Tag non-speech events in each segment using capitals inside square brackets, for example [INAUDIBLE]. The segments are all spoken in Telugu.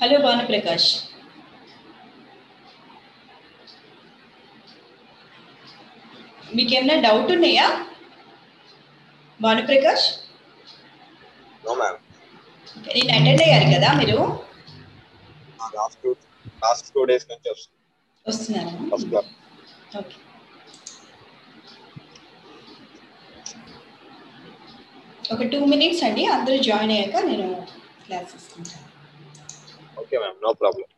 హలో భానుప్రకాష్. మీకు ఏమైనా డౌట్ ఉన్నాయా? భానుప్రకాష్? నేను అటెండ్ అయ్యారు కదా మీరు. లాస్ట్ టూ డేస్ నుంచి క్లాస్ ఓకే ఒక టూ మినిట్స్ అండి అందరూ జాయిన్ అయ్యాక నేను క్లాస్ తీసుకుంటాను. Okay ma'am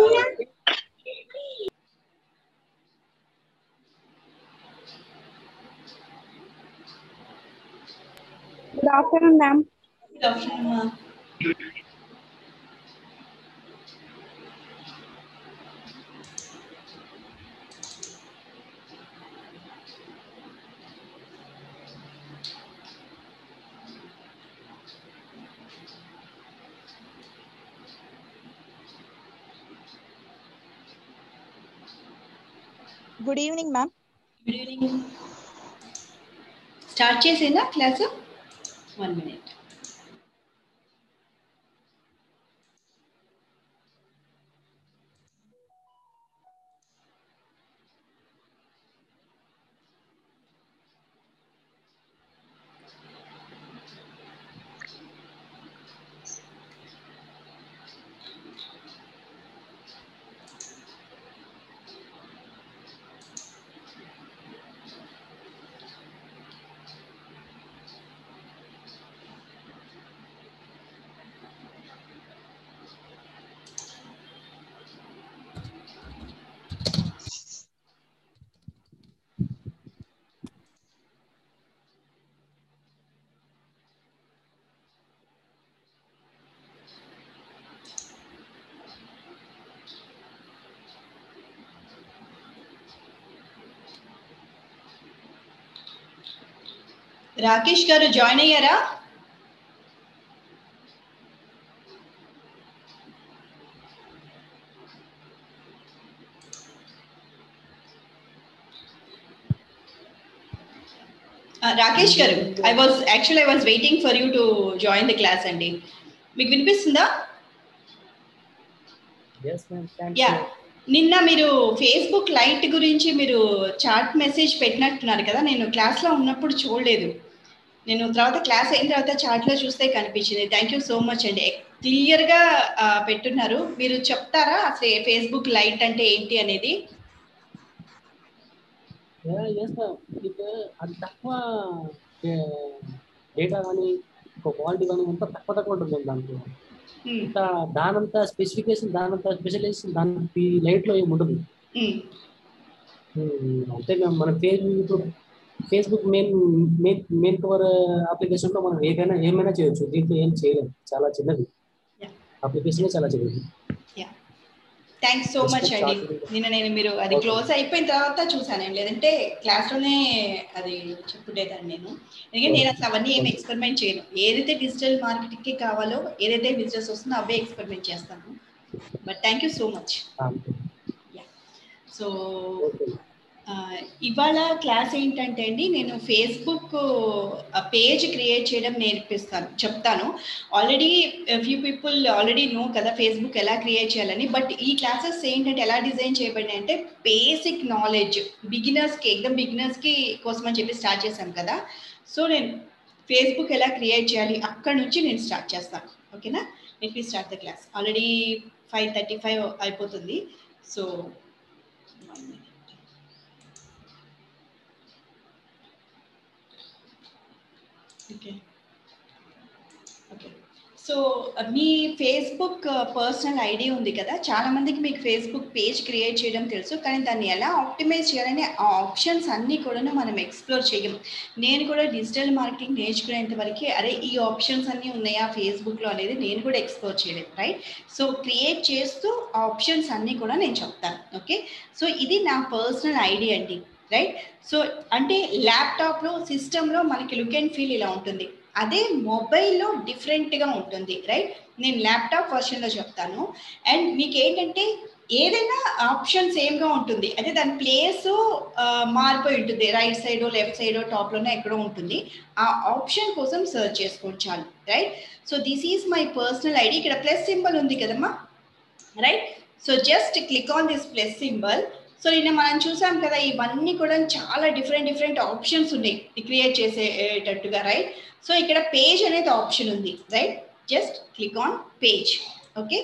Good afternoon, ma'am. Good afternoon, ma'am. Good evening ma'am good evening start చేసేనా class? One minute Rakesh గారు జాయిన్ అయ్యారా? రాకేష్ గారు I was actual I was waiting for you to join the class అండి. మీకు వినిపిస్తుందా? Yes, ma'am. Thank ya. నిన్న మీరు ఫేస్బుక్ లైట్ గురించి మీరు చాట్ మెసేజ్ పెట్టినట్టున్నారు కదా నేను క్లాస్లో ఉన్నప్పుడు చూడలేదు. నేను తర్వాత క్లాస్ అయిన తర్వాత చాట్లో చూస్తే కనిపించింది. థ్యాంక్ యూ సో మచ్ అండి. క్లియర్గా పెట్టున్నారు. మీరు చెప్తారా? అసలు ఫేస్బుక్ లైట్ అంటే ఏంటి అనేది? అది తక్కువ డేటా కానీ క్వాలిటీ కానీ అంతా తక్కువ తక్కువ ఉంటుంది దాంట్లో. ఉమ్, అంత దానంత స్పెసిఫికేషన్ దానంత స్పెషలైజేషన్ దాని లైట్లో ఏమి ఉండదు. Hmm, అంటే మేము మన ఫేస్బుక్ ఇప్పుడు Facebook main main main cover అప్లికేషన్లో మనం ఏదైనా ఏమైనా చేయొచ్చు. దీంట్లో ఏం చేయలేము చాలా చిన్నది. అప్లికేషన్ చాలా చిన్నది. యా థ్యాంక్స్ సో మచ్ అండి నిన్న నేను మీరు అది క్లోజ్ అయిపోయిన తర్వాత చూసాను ఏం లేదంటే క్లాస్లోనే అది చెప్పుండేదాన్ని నేను. ఎందుకంటే నేను అసలు అవన్నీ ఏం ఎక్స్పెరిమెంట్ చేయను. ఏదైతే డిజిటల్ మార్కెటింగ్కి కావాలో ఏదైతే బిజినెస్ వస్తుందో అవే ఎక్స్పెరిమెంట్ చేస్తాను. But thank you so much so ఇవాళ క్లాస్ ఏంటంటే అండి నేను ఫేస్బుక్ పేజ్ క్రియేట్ చేయడం నేర్పిస్తాను చెప్తాను. Already few people already know కదా ఫేస్బుక్ ఎలా క్రియేట్ చేయాలని బట్ ఈ క్లాసెస్ ఏంటంటే ఎలా డిజైన్ చేయబడినాయి అంటే బేసిక్ నాలెడ్జ్ బిగినర్స్కి ఎగ్దమ్ బిగినర్స్కి కోసం అని చెప్పి స్టార్ట్ చేశాను కదా. సో నేను ఫేస్బుక్ ఎలా క్రియేట్ చేయాలి అక్కడ నుంచి నేను స్టార్ట్ చేస్తాను. ఓకేనా let me start the class already five thirty five అయిపోతుంది. సో ఓకే ఓకే సో మీ ఫేస్బుక్ పర్సనల్ ఐడి ఉంది కదా? చాలా మందికి మీకు ఫేస్బుక్ పేజ్ క్రియేట్ చేయడం తెలుసు. కానీ దాన్ని ఎలా ఆప్టిమైజ్ చేయాలనే ఆ ఆప్షన్స్ అన్నీ కూడా మనం ఎక్స్ప్లోర్ చేయం నేను కూడా డిజిటల్ మార్కెటింగ్ నేర్చుకునేంత వరకు అరే ఈ ఆప్షన్స్ అన్నీ ఉన్నాయా ఫేస్బుక్లో అనేది నేను కూడా ఎక్స్ప్లోర్ చేయలేదు. రైట్ సో క్రియేట్ చేస్తూ ఆ ఆప్షన్స్ అన్నీ కూడా నేను చెప్తాను. ఓకే సో ఇది నా పర్సనల్ ఐడి అండి. రైట్ సో అంటే ల్యాప్టాప్లో సిస్టంలో మనకి లుక్ అండ్ ఫీల్ ఇలా ఉంటుంది. అదే మొబైల్లో డిఫరెంట్గా ఉంటుంది. రైట్ నేను ల్యాప్టాప్ వర్షన్లో చెప్తాను. అండ్ మీకు ఏంటంటే ఏదైనా ఆప్షన్ సేమ్గా ఉంటుంది. అంటే దాని ప్లేస్ మారిపోయి ఉంటుంది. రైట్ సైడ్ లెఫ్ట్ సైడ్ టాప్లోనే ఎక్కడో ఉంటుంది. ఆ ఆప్షన్ కోసం సర్చ్ చేసుకోండి చాలు. Right so this is my personal ID ఇక్కడ ప్లస్ సింబల్ ఉంది కదమ్మా. Right so just click on this plus symbol so నిన్న మనం చూసాం కదా ఇవన్నీ కూడా చాలా డిఫరెంట్ డిఫరెంట్ ఆప్షన్స్ ఉన్నాయి క్రియేట్ చేసేటట్టుగా రైట్ సో ఇక్కడ పేజ్ అనేది ఆప్షన్ ఉంది right just click on page okay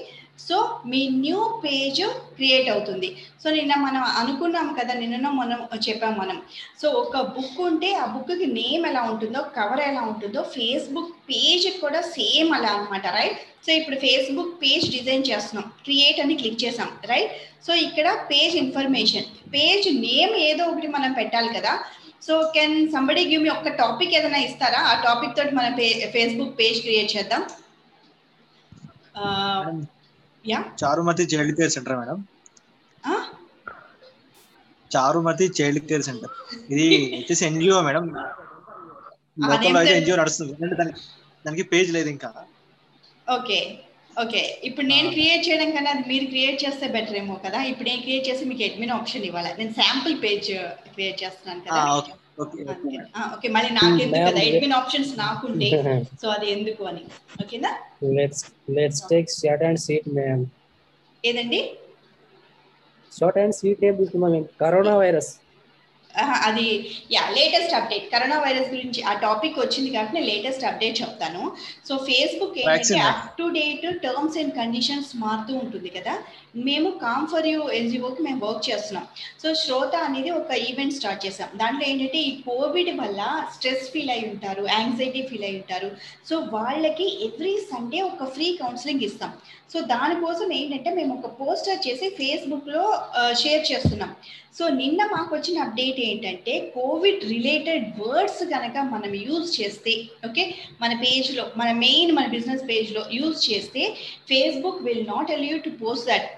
so me new page create అవుతుంది. సో నిన్న మనం అనుకున్నాం కదా నిన్న మనం చెప్పాం మనం. సో ఒక బుక్ ఉంటే ఆ బుక్కి నేమ్ ఎలా ఉంటుందో కవర్ ఎలా ఉంటుందో ఫేస్బుక్ పేజ్ కూడా సేమ్ అలా అనమాట రైట్ సో ఇప్పుడు ఫేస్బుక్ పేజ్ డిజైన్ చేస్తున్నాం. క్రియేట్ అని క్లిక్ చేసాం రైట్ సో ఇక్కడ పేజ్ ఇన్ఫర్మేషన్ పేజ్ నేమ్ ఏదో ఒకటి మనం పెట్టాలి కదా. So can somebody give me ఒక టాపిక్ ఏదైనా ఇస్తారా? ఆ టాపిక్ తోటి మనం ఫేస్బుక్ పేజ్ క్రియేట్ చేద్దాం. Yeah Charumathi child care centre madam Charumathi child care centre ఇది వచ్చేసి ఎన్జిఓ మేడం లోకల్ ఎన్జిఓ నడుస్తుంది. దానికి పేజ్ లేదు ఇంకా. Okay okay. ఇప్పుడు నేను క్రియేట్ చేయడం కన్నా అది మీరు క్రియేట్ చేస్తే బెటర్ ఏమో కదా. ఇప్పుడు నేను క్రియేట్ చేసి మీకు అడ్మిన్ ఆప్షన్ ఇవ్వాలి? నేను శాంపుల్ పేజ్ క్రియేట్ చేస్తున్నాను కదా. ఓకే మళ్ళీ నాకెందుకు కదా? అడ్మిన్ ఆప్షన్స్ నాకుంటే [LAUGHS] సో అది ఎందుకు అని. ఓకేనా? Let's let's take short and sweet ma'am ఏదండి? Short and sweet ma'am coronavirus అది yeah latest update corona virus గురించి ఆ టాపిక్ వచ్చింది కాబట్టి నేను లేటెస్ట్ అప్డేట్ చెప్తాను. సో ఫేస్బుక్ ఏంటంటే up to date terms and conditions మారుతూ ఉంటుంది కదా. మేము కామ్ ఫర్ యూ ఎన్జిఓకి మేము వర్క్ చేస్తున్నాం. సో శ్రోత అనేది ఒక ఈవెంట్ స్టార్ట్ చేసాం దాంట్లో ఏంటంటే ఈ కోవిడ్ వల్ల స్ట్రెస్ ఫీల్ అయి ఉంటారు యాంగ్జైటీ ఫీల్ అయి ఉంటారు. సో వాళ్ళకి ఎవ్రీ సండే ఒక ఫ్రీ కౌన్సిలింగ్ ఇస్తాం. సో దానికోసం ఏంటంటే మేము ఒక పోస్టర్ చేసి ఫేస్బుక్లో షేర్ చేస్తున్నాం. సో నిన్న మాకు వచ్చిన అప్డేట్ ఏంటంటే కోవిడ్ రిలేటెడ్ వర్డ్స్ కనుక మనం యూజ్ చేస్తే ఓకే మన పేజ్లో మన మెయిన్ మన బిజినెస్ పేజ్లో యూజ్ చేస్తే Facebook will not allow to post that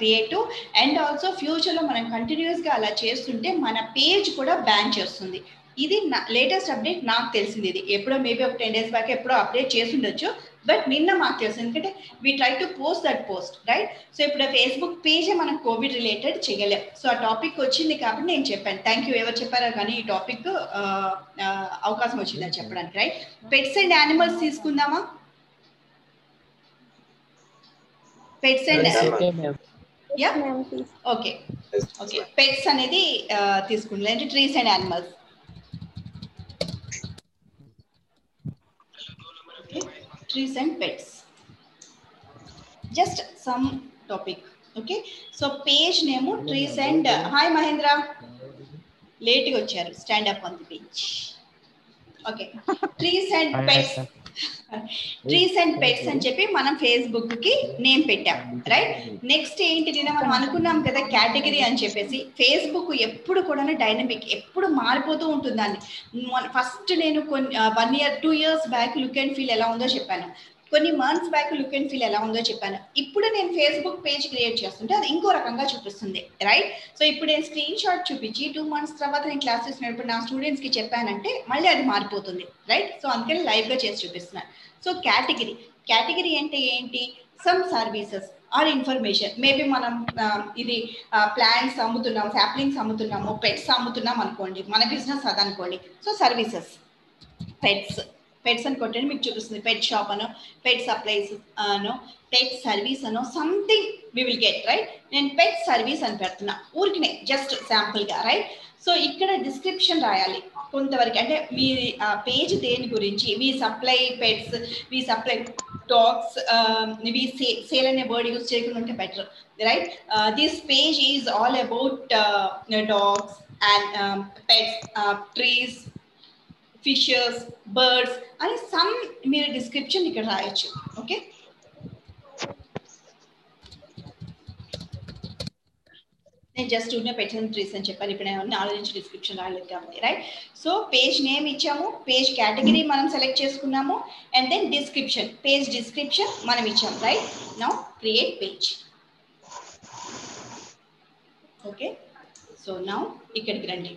creative. And also ఫ్యూచర్లో మనం కంటిన్యూస్గా అలా చేస్తుంటే మన పేజ్ కూడా బ్యాన్ చేస్తుంది. ఇది నా లేటెస్ట్ అప్డేట్ నాకు తెలిసింది ఇది. ఎప్పుడో మేబీ ఒక టెన్ డేస్ బ్యాక్ ఎప్పుడో అప్డేట్ చేసి ఉండొచ్చు. బట్ నిన్న మాకు తెలుసు ఎందుకంటే we try to post that post right so ఇప్పుడు ఫేస్బుక్ పేజే మనం కోవిడ్ రిలేటెడ్ చేయలేం. సో ఆ టాపిక్ వచ్చింది కాబట్టి నేను చెప్పాను. థ్యాంక్ యూ ఎవరు చెప్పారో కానీ ఈ టాపిక్ అవకాశం వచ్చిందని చెప్పడానికి రైట్ పెట్స్ అండ్ యానిమల్స్ తీసుకుందామా? Pets and yeah okay okay pets అనేది తీసుకుంటాం అంటే trees and animals trees and pets just some topic okay so page name trees and hi Mahendra లేట్గా వచ్చారు. Stand up on the page okay trees and pets trees and pets అని చెప్పి మనం ఫేస్బుక్కి నేమ్ పెట్టాం రైట్ నెక్స్ట్ ఏంటి మనం అనుకున్నాం కదా కేటగిరీ అని చెప్పేసి ఫేస్బుక్ ఎప్పుడు కూడా డైనమిక్ ఎప్పుడు మారిపోతూ ఉంటుంది దాన్ని. ఫస్ట్ నేను కొన్ని one year two years back look and feel ఎలా ఉందో చెప్పాను. కొన్ని months back look and feel ఎలా ఉందో చెప్పాను. ఇప్పుడు నేను ఫేస్బుక్ పేజ్ క్రియేట్ చేస్తుంటే అది ఇంకో రకంగా చూపిస్తుంది రైట్ సో ఇప్పుడు నేను స్క్రీన్ షాట్ చూపించి టూ మంత్స్ తర్వాత నేను క్లాసెస్ నడిపి నా స్టూడెంట్స్కి చెప్పానంటే మళ్ళీ అది మారిపోతుంది రైట్ సో అందుకని లైవ్గా చేసి చూపిస్తున్నాను. సో కేటగిరీ కేటగిరీ అంటే ఏంటి? Some services or information maybe మనం ఇది ప్లాంట్స్ అమ్ముతున్నాం సాప్లింగ్స్ అమ్ముతున్నాము పెట్స్ అమ్ముతున్నాం అనుకోండి మన బిజినెస్ అదనుకోండి. సో సర్వీసెస్ పెట్స్ పెట్స్ అని కొట్టండి మీకు చూపిస్తుంది. పెట్ షాప్ అనో పెట్ సప్లైస్ అనో పెట్ సర్వీస్ అనో something we will get right నేను పెట్ సర్వీస్ అని పెడుతున్నా. ఊరికినే జస్ట్ శాంపుల్గా రైట్ సో ఇక్కడ డిస్క్రిప్షన్ రాయాలి. కొంతవరకు అంటే మీ పేజ్ దేని గురించి? మీ సప్లై పెట్స్ మీ సప్లై డాగ్స్ um, మీ సేల్ అనే వర్డ్ యూస్ చేయకుండా ఉంటే better right this page is all about dogs and pets trees fishes birds అని సమ్ మీరు డిస్క్రిప్షన్ ఇక్కడ రాయొచ్చు ఓకే నేను జస్ట్ ఉన్న పెట్టిన ట్రీస్ అని చెప్పాను ఇప్పుడు నేను ఆలోచించి డిస్క్రిప్షన్ రాయలేదు కాబట్టి రైట్ సో పేజ్ నేమ్ ఇచ్చాము పేజ్ కేటగిరీ మనం సెలెక్ట్ చేసుకున్నాము and then description page description మనం ఇచ్చాము right now create page okay so now ఇక్కడికి రండి.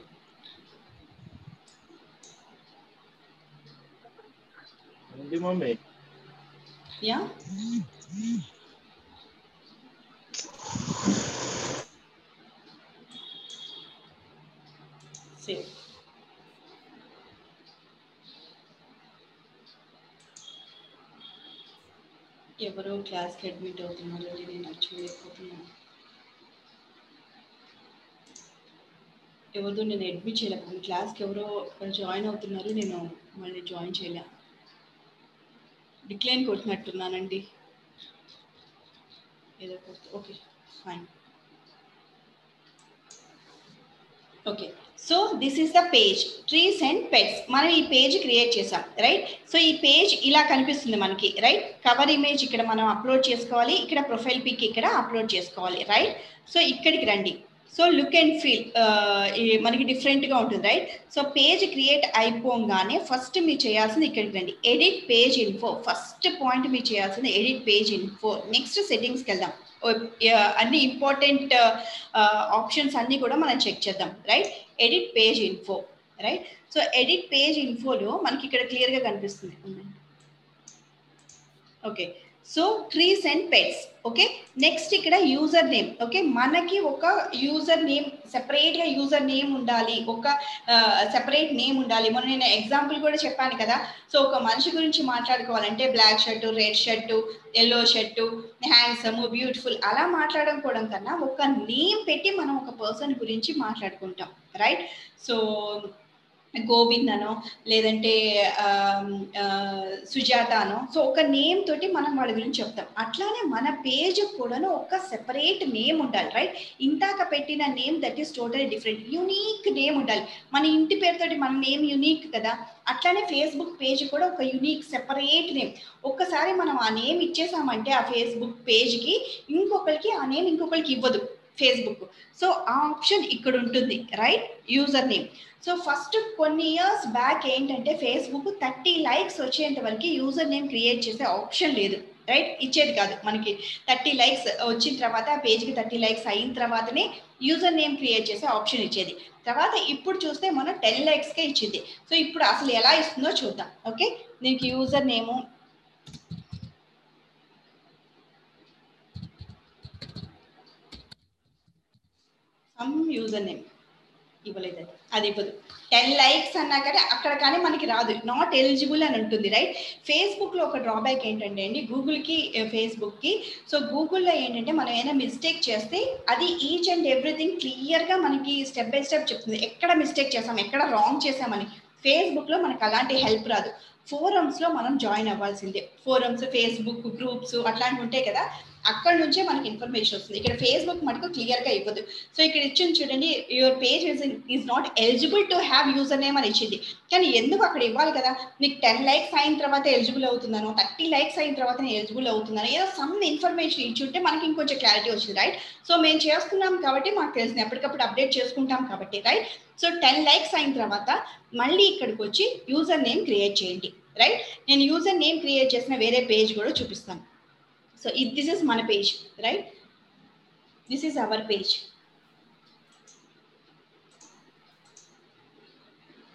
ఏంటి మమ్మీ యా సేవ్ ఎవరో క్లాస్కి అడ్మిట్ అవుతున్నారు నేను చూడలేకపోతున్నాను ఎవరిదో నేను అడ్మిట్ చేయలేకపోయాను క్లాస్కి ఎవరో జాయిన్ అవుతున్నారు నేను మళ్ళీ జాయిన్ చేయలే. డిక్లైన్ కొట్టినట్టున్నానండి. ఏదో okay fine. Okay so this is the page trees and pets. మనం ఈ పేజ్ క్రియేట్ చేసాం రైట్? సో ఈ పేజ్ ఇలా కనిపిస్తుంది మనకి రైట్? కవర్ ఇమేజ్ ఇక్కడ మనం అప్లోడ్ చేసుకోవాలి ఇక్కడ ప్రొఫైల్ పిక్ ఇక్కడ అప్లోడ్ చేసుకోవాలి రైట్? సో ఇక్కడికి రండి. సో లుక్ అండ్ ఫీల్ మనకి డిఫరెంట్గా ఉంటుంది రైట్ సో పేజ్ క్రియేట్ అయిపోగానే ఫస్ట్ మీరు చేయాల్సింది ఇక్కడికి రండి. Edit page info first point మీరు చేయాల్సింది ఎడిట్ పేజ్ ఇన్ఫో నెక్స్ట్ సెట్టింగ్స్కి వెళ్దాం. అన్ని ఇంపార్టెంట్ ఆప్షన్స్ అన్నీ కూడా మనం చెక్ చేద్దాం right edit page info right so edit page ఇన్ఫోలో మనకి ఇక్కడ క్లియర్గా కనిపిస్తుంది. Okay so trees and pets okay next ఇక్కడ యూజర్ నేమ్ ఓకే మనకి ఒక యూజర్ నేమ్ సెపరేట్గా యూజర్ నేమ్ ఉండాలి. ఒక సెపరేట్ నేమ్ ఉండాలి. మొన్న నేను ఎగ్జాంపుల్ కూడా చెప్పాను కదా? సో ఒక మనిషి గురించి మాట్లాడుకోవాలంటే black shirt red shirt yellow shirt handsome beautiful అలా మాట్లాడుకోవడం కన్నా ఒక నేమ్ పెట్టి మనం ఒక పర్సన్ గురించి మాట్లాడుకుంటాం రైట్ సో గోవిందనో లేదంటే సుజాత అనో సో ఒక నేమ్ తోటి మనం వాళ్ళ గురించి చెప్తాం. అట్లానే మన పేజ్ కూడాను ఒక సెపరేట్ నేమ్ ఉండాలి రైట్ ఇందాక పెట్టిన name that is totally different unique name ఉండాలి. మన ఇంటి పేరుతోటి మన నేమ్ యూనిక్ కదా? అట్లానే ఫేస్బుక్ పేజ్ కూడా ఒక యూనిక్ సెపరేట్ నేమ్. ఒక్కసారి మనం ఆ నేమ్ ఇచ్చేసామంటే ఆ ఫేస్బుక్ పేజ్కి ఇంకొకరికి ఆ నేమ్ ఇంకొకరికి ఇవ్వదు. ఫేస్బుక్ సో ఆ ఆప్షన్ ఇక్కడ ఉంటుంది right user name so first కొన్ని ఇయర్స్ బ్యాక్ ఏంటంటే ఫేస్బుక్ థర్టీ లైక్స్ వచ్చేంత వరకు యూజర్ నేమ్ క్రియేట్ చేసే ఆప్షన్ లేదు రైట్ ఇచ్చేది కాదు మనకి. థర్టీ లైక్స్ వచ్చిన తర్వాత ఆ పేజ్కి థర్టీ లైక్స్ అయిన తర్వాతనే యూజర్ నేమ్ క్రియేట్ చేసే ఆప్షన్ ఇచ్చేది. తర్వాత ఇప్పుడు చూస్తే మనం టెన్ లైక్స్కే ఇచ్చింది. సో ఇప్పుడు అసలు ఎలా ఇస్తుందో చూద్దాం ఓకే దీనికి user name some user name ఇవ్వలేదు అది ఇవ్వదు. టెన్ లైక్స్ అన్నా కానీ అక్కడ కానీ మనకి రాదు. నాట్ ఎలిజిబుల్ అని ఉంటుంది రైట్ ఫేస్బుక్లో ఒక డ్రాబ్యాక్ ఏంటంటే అండి గూగుల్కి ఫేస్బుక్కి సో గూగుల్లో ఏంటంటే మనం ఏమైనా మిస్టేక్ చేస్తే అది ఈచ్ అండ్ ఎవ్రీథింగ్ క్లియర్గా మనకి స్టెప్ బై స్టెప్ చెప్తుంది. ఎక్కడ మిస్టేక్ చేసాం ఎక్కడ రాంగ్ చేసామని. ఫేస్బుక్లో మనకు అలాంటి హెల్ప్ రాదు. ఫోరమ్స్లో మనం జాయిన్ అవ్వాల్సిందే. ఫోరమ్స్ ఫేస్బుక్ గ్రూప్స్ అట్లాంటివి ఉంటాయి కదా. అక్కడ నుంచే మనకి ఇన్ఫర్మేషన్ వస్తుంది. ఇక్కడ ఫేస్బుక్ మటుకు క్లియర్గా ఇవ్వదు. సో ఇక్కడ ఇచ్చింది చూడండి your page is is not eligible to have user name అని ఇచ్చింది. కానీ ఎందుకు అక్కడ ఇవ్వాలి కదా? నీకు టెన్ లైక్స్ అయిన తర్వాత ఎలిజిబుల్ అవుతున్నాను థర్టీ లైక్స్ అయిన తర్వాత నేను ఎలిజిబుల్ అవుతున్నాను. ఏదో సమ్ ఇన్ఫర్మేషన్ ఇచ్చుంటే మనకి ఇంకొంచెం క్లారిటీ వచ్చింది రైట్ సో మేము చేస్తున్నాం కాబట్టి మాకు తెలిసింది. ఎప్పటికప్పుడు అప్డేట్ చేసుకుంటాం కాబట్టి రైట్ సో టెన్ లైక్స్ అయిన తర్వాత మళ్ళీ ఇక్కడికి వచ్చి యూజర్ నేమ్ క్రియేట్ చేయండి రైట్ నేను యూజర్ నేమ్ క్రియేట్ చేసిన వేరే పేజ్ కూడా చూపిస్తాను. సో ఇది దిస్ ఇస్ మన page right this is our page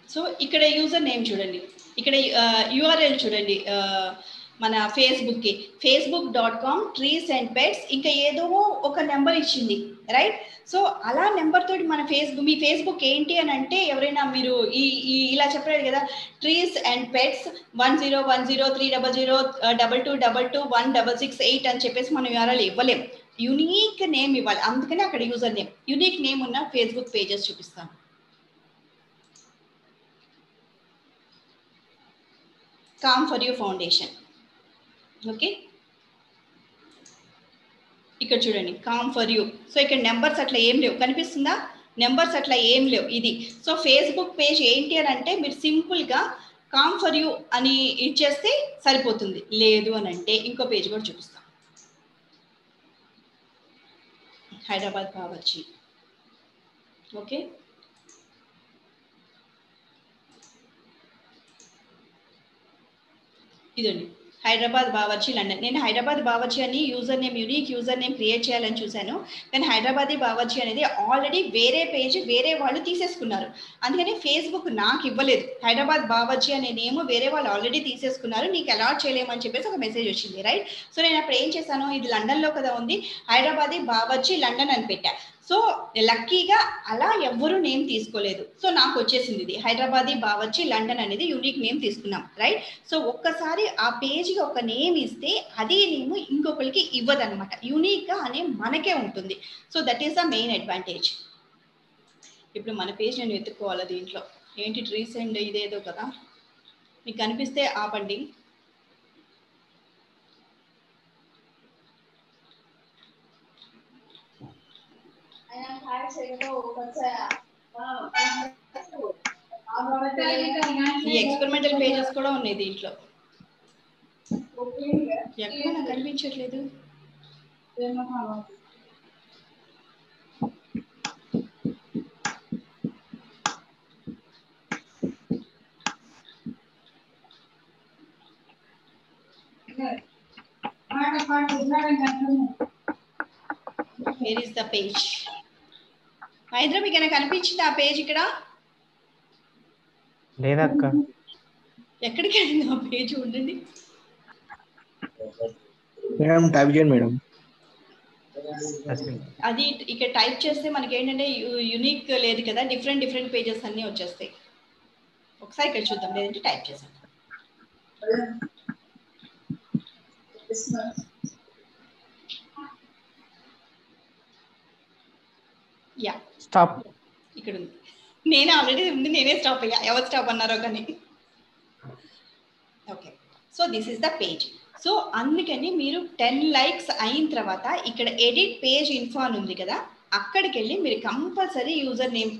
so ఇక్కడ యూజర్ నేమ్ చూడండి. ఇక్కడ యూఆర్ఎల్ చూడండి. మన ఫేస్బుక్కి Facebook dot com trees and pets ఇంకా ఏదో ఒక నెంబర్ ఇచ్చింది. రైట్ సో అలా నెంబర్ తోటి మన ఫేస్బుక్ మీ ఫేస్బుక్ ఏంటి అని అంటే ఎవరైనా మీరు ఈ ఇలా చెప్పలేదు కదా trees and pets one zero one zero three double zero double two double two one double six eight అని చెప్పేసి మనం వివరాలు ఇవ్వలేం. యునీక్ నేమ్ ఇవ్వాలి. అందుకని అక్కడ యూజర్ నేమ్ యునీక్ నేమ్ ఉన్న ఫేస్బుక్ పేజెస్ చూపిస్తాను. Come for you foundation okay ఇక్కడ చూడండి కామ్ ఫర్ యూ సో ఇక్కడ నెంబర్స్ అట్లా ఏం లేవు. కనిపిస్తుందా? నెంబర్స్ అట్లా ఏం లేవు. ఇది. సో ఫేస్బుక్ పేజ్ ఏంటి అని అంటే మీరు సింపుల్గా కామ్ ఫర్ యూ అని ఇచ్చేస్తే సరిపోతుంది. లేదు అని అంటే ఇంకో పేజ్ కూడా చూపిస్తాం. హైదరాబాద్ బావర్చి ఓకే ఇదండి. హైదరాబాద్ బావర్చి లండన్. నేను హైదరాబాద్ బావర్చి అని user name unique user name create చేయాలని చూశాను. కానీ హైదరాబాదీ బావర్చి అనేది ఆల్రెడీ వేరే పేజ్ వేరే వాళ్ళు తీసేసుకున్నారు. అందుకని ఫేస్బుక్ నాకు ఇవ్వలేదు. హైదరాబాద్ బావర్చి అనే నేమ్ వేరే వాళ్ళు ఆల్రెడీ తీసేసుకున్నారు. నీకు అలాట్ చేయలేమని చెప్పేసి ఒక మెసేజ్ వచ్చింది రైట్ సో నేను అప్పుడు ఏం చేశాను? ఇది లండన్లో కదా ఉంది. హైదరాబాదీ బావర్చి లండన్ అని పెట్టా. సో లక్కీగా అలా ఎవ్వరూ నేమ్ తీసుకోలేదు. సో నాకు వచ్చేసింది ఇది. హైదరాబాదీ బావచ్చి లండన్ అనేది యూనిక్ నేమ్ తీసుకున్నాం రైట్ సో ఒక్కసారి ఆ పేజ్కి ఒక నేమ్ ఇస్తే అదే నేమ్ ఇంకొకరికి ఇవ్వదనమాట యూనిక్గా అనే మనకే ఉంటుంది. So that is the main advantage ఇప్పుడు మన పేజ్ నేను వెతుక్కోవాలి దీంట్లో? ఏంటి రీసెంట్ ఇదేదో కదా? మీకు కనిపిస్తే ఆపండి. ఈ ఎక్స్పెరిమెంటల్ పేజెస్ కూడా ఉన్నాయి దీంట్లో. ఎక్కడ నాకు కనిపించట్లేదు where is the page Mahendra మీకు ఏమైనా కనిపించింది ఆ పేజ్ ఇక్కడ? లేదక్క. ఎక్కడికి వెళ్ళింది ఆ పేజ్ ఉండండి మేడం టైప్ చేయండి మేడం. అది ఇక్కడ టైప్ చేస్తే మనకి ఏంటంటే యునిక్ లేదు కదా డిఫరెంట్ డిఫరెంట్ పేజెస్ అన్నీ వచ్చేస్తాయి. ఒకసారి ఇక్కడ చూద్దాం లేదంటే టైప్ చేసాం యా. స్టాప్ ఇక్కడ ఉంది నేనే ఆల్రెడీ ఉంది నేనే స్టాప్ అయ్యా. ఎవరు స్టాప్ అన్నారో కానీ. Okay so this is the page so అందుకని మీరు టెన్ లైక్స్ అయిన తర్వాత ఇక్కడ ఎడిట్ పేజ్ ఇన్ఫో అని ఉంది కదా అక్కడికి వెళ్ళి మీరు కంపల్సరీ యూజర్ నేమ్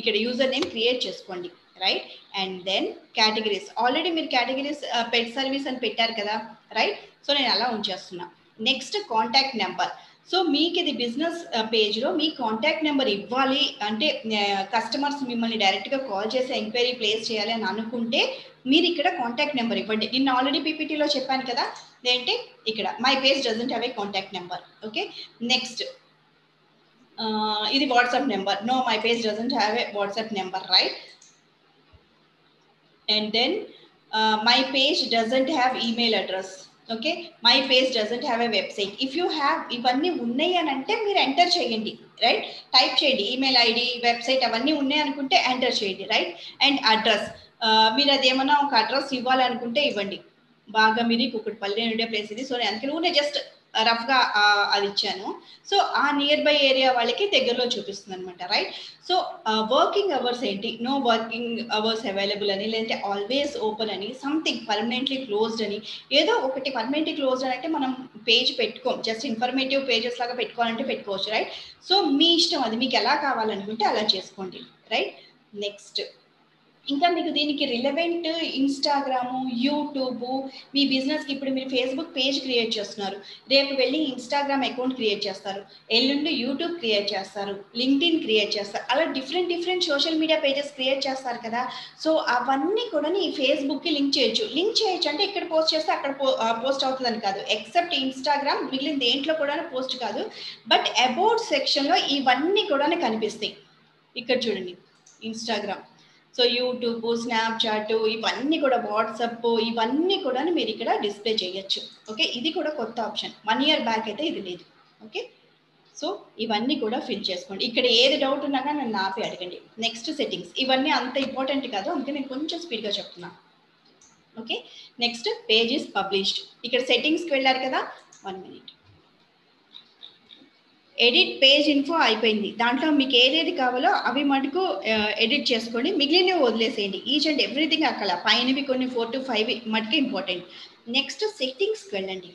ఇక్కడ యూజర్ నేమ్ క్రియేట్ చేసుకోండి. Right and then categories already మీరు కేటగిరీస్ పెట్ సర్వీస్ అని పెట్టారు కదా. రైట్ సో నేను అలా ఉంచేస్తున్నా. నెక్స్ట్ కాంటాక్ట్ నెంబర్ సో మీకు ఇది బిజినెస్ పేజ్లో uh, మీ కాంటాక్ట్ నెంబర్ ఇవ్వాలి అంటే uh, కస్టమర్స్ మిమ్మల్ని డైరెక్ట్గా కాల్ చేసి ఎంక్వైరీ ప్లేస్ చేయాలి అని అనుకుంటే మీరు ఇక్కడ కాంటాక్ట్ నెంబర్ ఇవ్వండి. నేను ఆల్రెడీ పీపీటీలో చెప్పాను కదా ఏంటి? ఇక్కడ my page doesn't have a contact number okay next ఇది WhatsApp number no my page doesn't have a WhatsApp number right and then my page doesn't have email address okay my page doesn't have a website if you have ఇవన్నీ ఉన్నాయి అని అంటే మీరు ఎంటర్ చేయండి రైట్ టైప్ చేయండి ఈమెయిల్ ఐడి వెబ్సైట్ అవన్నీ ఉన్నాయి అనుకుంటే ఎంటర్ చేయండి రైట్ అండ్ అడ్రస్ మీరు అది ఒక అడ్రస్ ఇవ్వాలనుకుంటే ఇవ్వండి. బాగా మీరు కుక్కటిపల్లి ఉండే ప్లేస్ ఇది. సో అందుకే నువ్వు జస్ట్ రఫ్గా అది ఇచ్చాను. సో ఆ నియర్ బై ఏరియా వాళ్ళకి దగ్గరలో చూపిస్తుంది అనమాట రైట్ సో వర్కింగ్ అవర్స్ ఏంటి? నో వర్కింగ్ అవర్స్ అవైలబుల్ అని లేదంటే ఆల్వేస్ ఓపెన్ అని సంథింగ్ పర్మనెంట్లీ క్లోజ్డ్ అని ఏదో ఒకటి పర్మనెంట్లీ క్లోజ్డ్ అని అంటే మనం పేజ్ పెట్టుకోం. జస్ట్ ఇన్ఫర్మేటివ్ పేజెస్ లాగా పెట్టుకోవాలంటే పెట్టుకోవచ్చు రైట్ సో మీ ఇష్టం అది మీకు ఎలా కావాలనుకుంటే అలా చేసుకోండి రైట్ నెక్స్ట్ ఇంకా మీకు దీనికి రిలవెంట్ ఇన్స్టాగ్రాము యూట్యూబ్ మీ బిజినెస్కి ఇప్పుడు మీరు ఫేస్బుక్ పేజ్ క్రియేట్ చేస్తున్నారు. రేపు వెళ్ళి ఇన్స్టాగ్రామ్ అకౌంట్ క్రియేట్ చేస్తారు. ఎల్లుండి యూట్యూబ్ క్రియేట్ చేస్తారు. లింక్డ్ఇన్ క్రియేట్ చేస్తారు. అలా different different social media pages create చేస్తారు కదా. సో అవన్నీ కూడా ఈ ఫేస్బుక్కి లింక్ చేయొచ్చు. లింక్ చేయొచ్చు అంటే ఇక్కడ పోస్ట్ చేస్తే అక్కడ పోస్ట్ అవుతుందని కాదు. ఎక్సెప్ట్ ఇన్స్టాగ్రామ్ మిగిలిన దేంట్లో కూడా పోస్ట్ కాదు. బట్ అబౌట్ సెక్షన్లో ఇవన్నీ కూడా కనిపిస్తాయి. ఇక్కడ చూడండి. ఇన్స్టాగ్రామ్ సో యూట్యూబ్ స్నాప్చాట్ ఇవన్నీ కూడా వాట్సప్ ఇవన్నీ కూడా మీరు ఇక్కడ డిస్ప్లే చేయొచ్చు. ఓకే? ఇది కూడా కొత్త ఆప్షన్. వన్ ఇయర్ బ్యాక్ అయితే ఇది లేదు. ఓకే? సో ఇవన్నీ కూడా ఫిల్ చేసుకోండి. ఇక్కడ ఏది డౌట్ ఉన్నా కానీ నన్ను ఆపి అడగండి. నెక్స్ట్ సెట్టింగ్స్ ఇవన్నీ అంత ఇంపార్టెంట్ కాదు. అందుకే నేను కొంచెం స్పీడ్గా చెప్తున్నా. ఓకే? నెక్స్ట్ పేజెస్ పబ్లిష్డ్ ఇక్కడ సెట్టింగ్స్కి వెళ్ళారు కదా? One minute edit page info అయిపోయింది. దాంట్లో మీకు ఏదేది కావాలో అవి మటుకు ఎడిట్ చేసుకోండి. మిగిలినవి వదిలేసేయండి. ఈచ్ అండ్ ఎవ్రీథింగ్ అక్కడ. పైనవి కొన్ని ఫోర్ టు ఫైవ్ మటుకు ఇంపార్టెంట్. నెక్స్ట్ సెట్టింగ్స్కి వెళ్ళండి.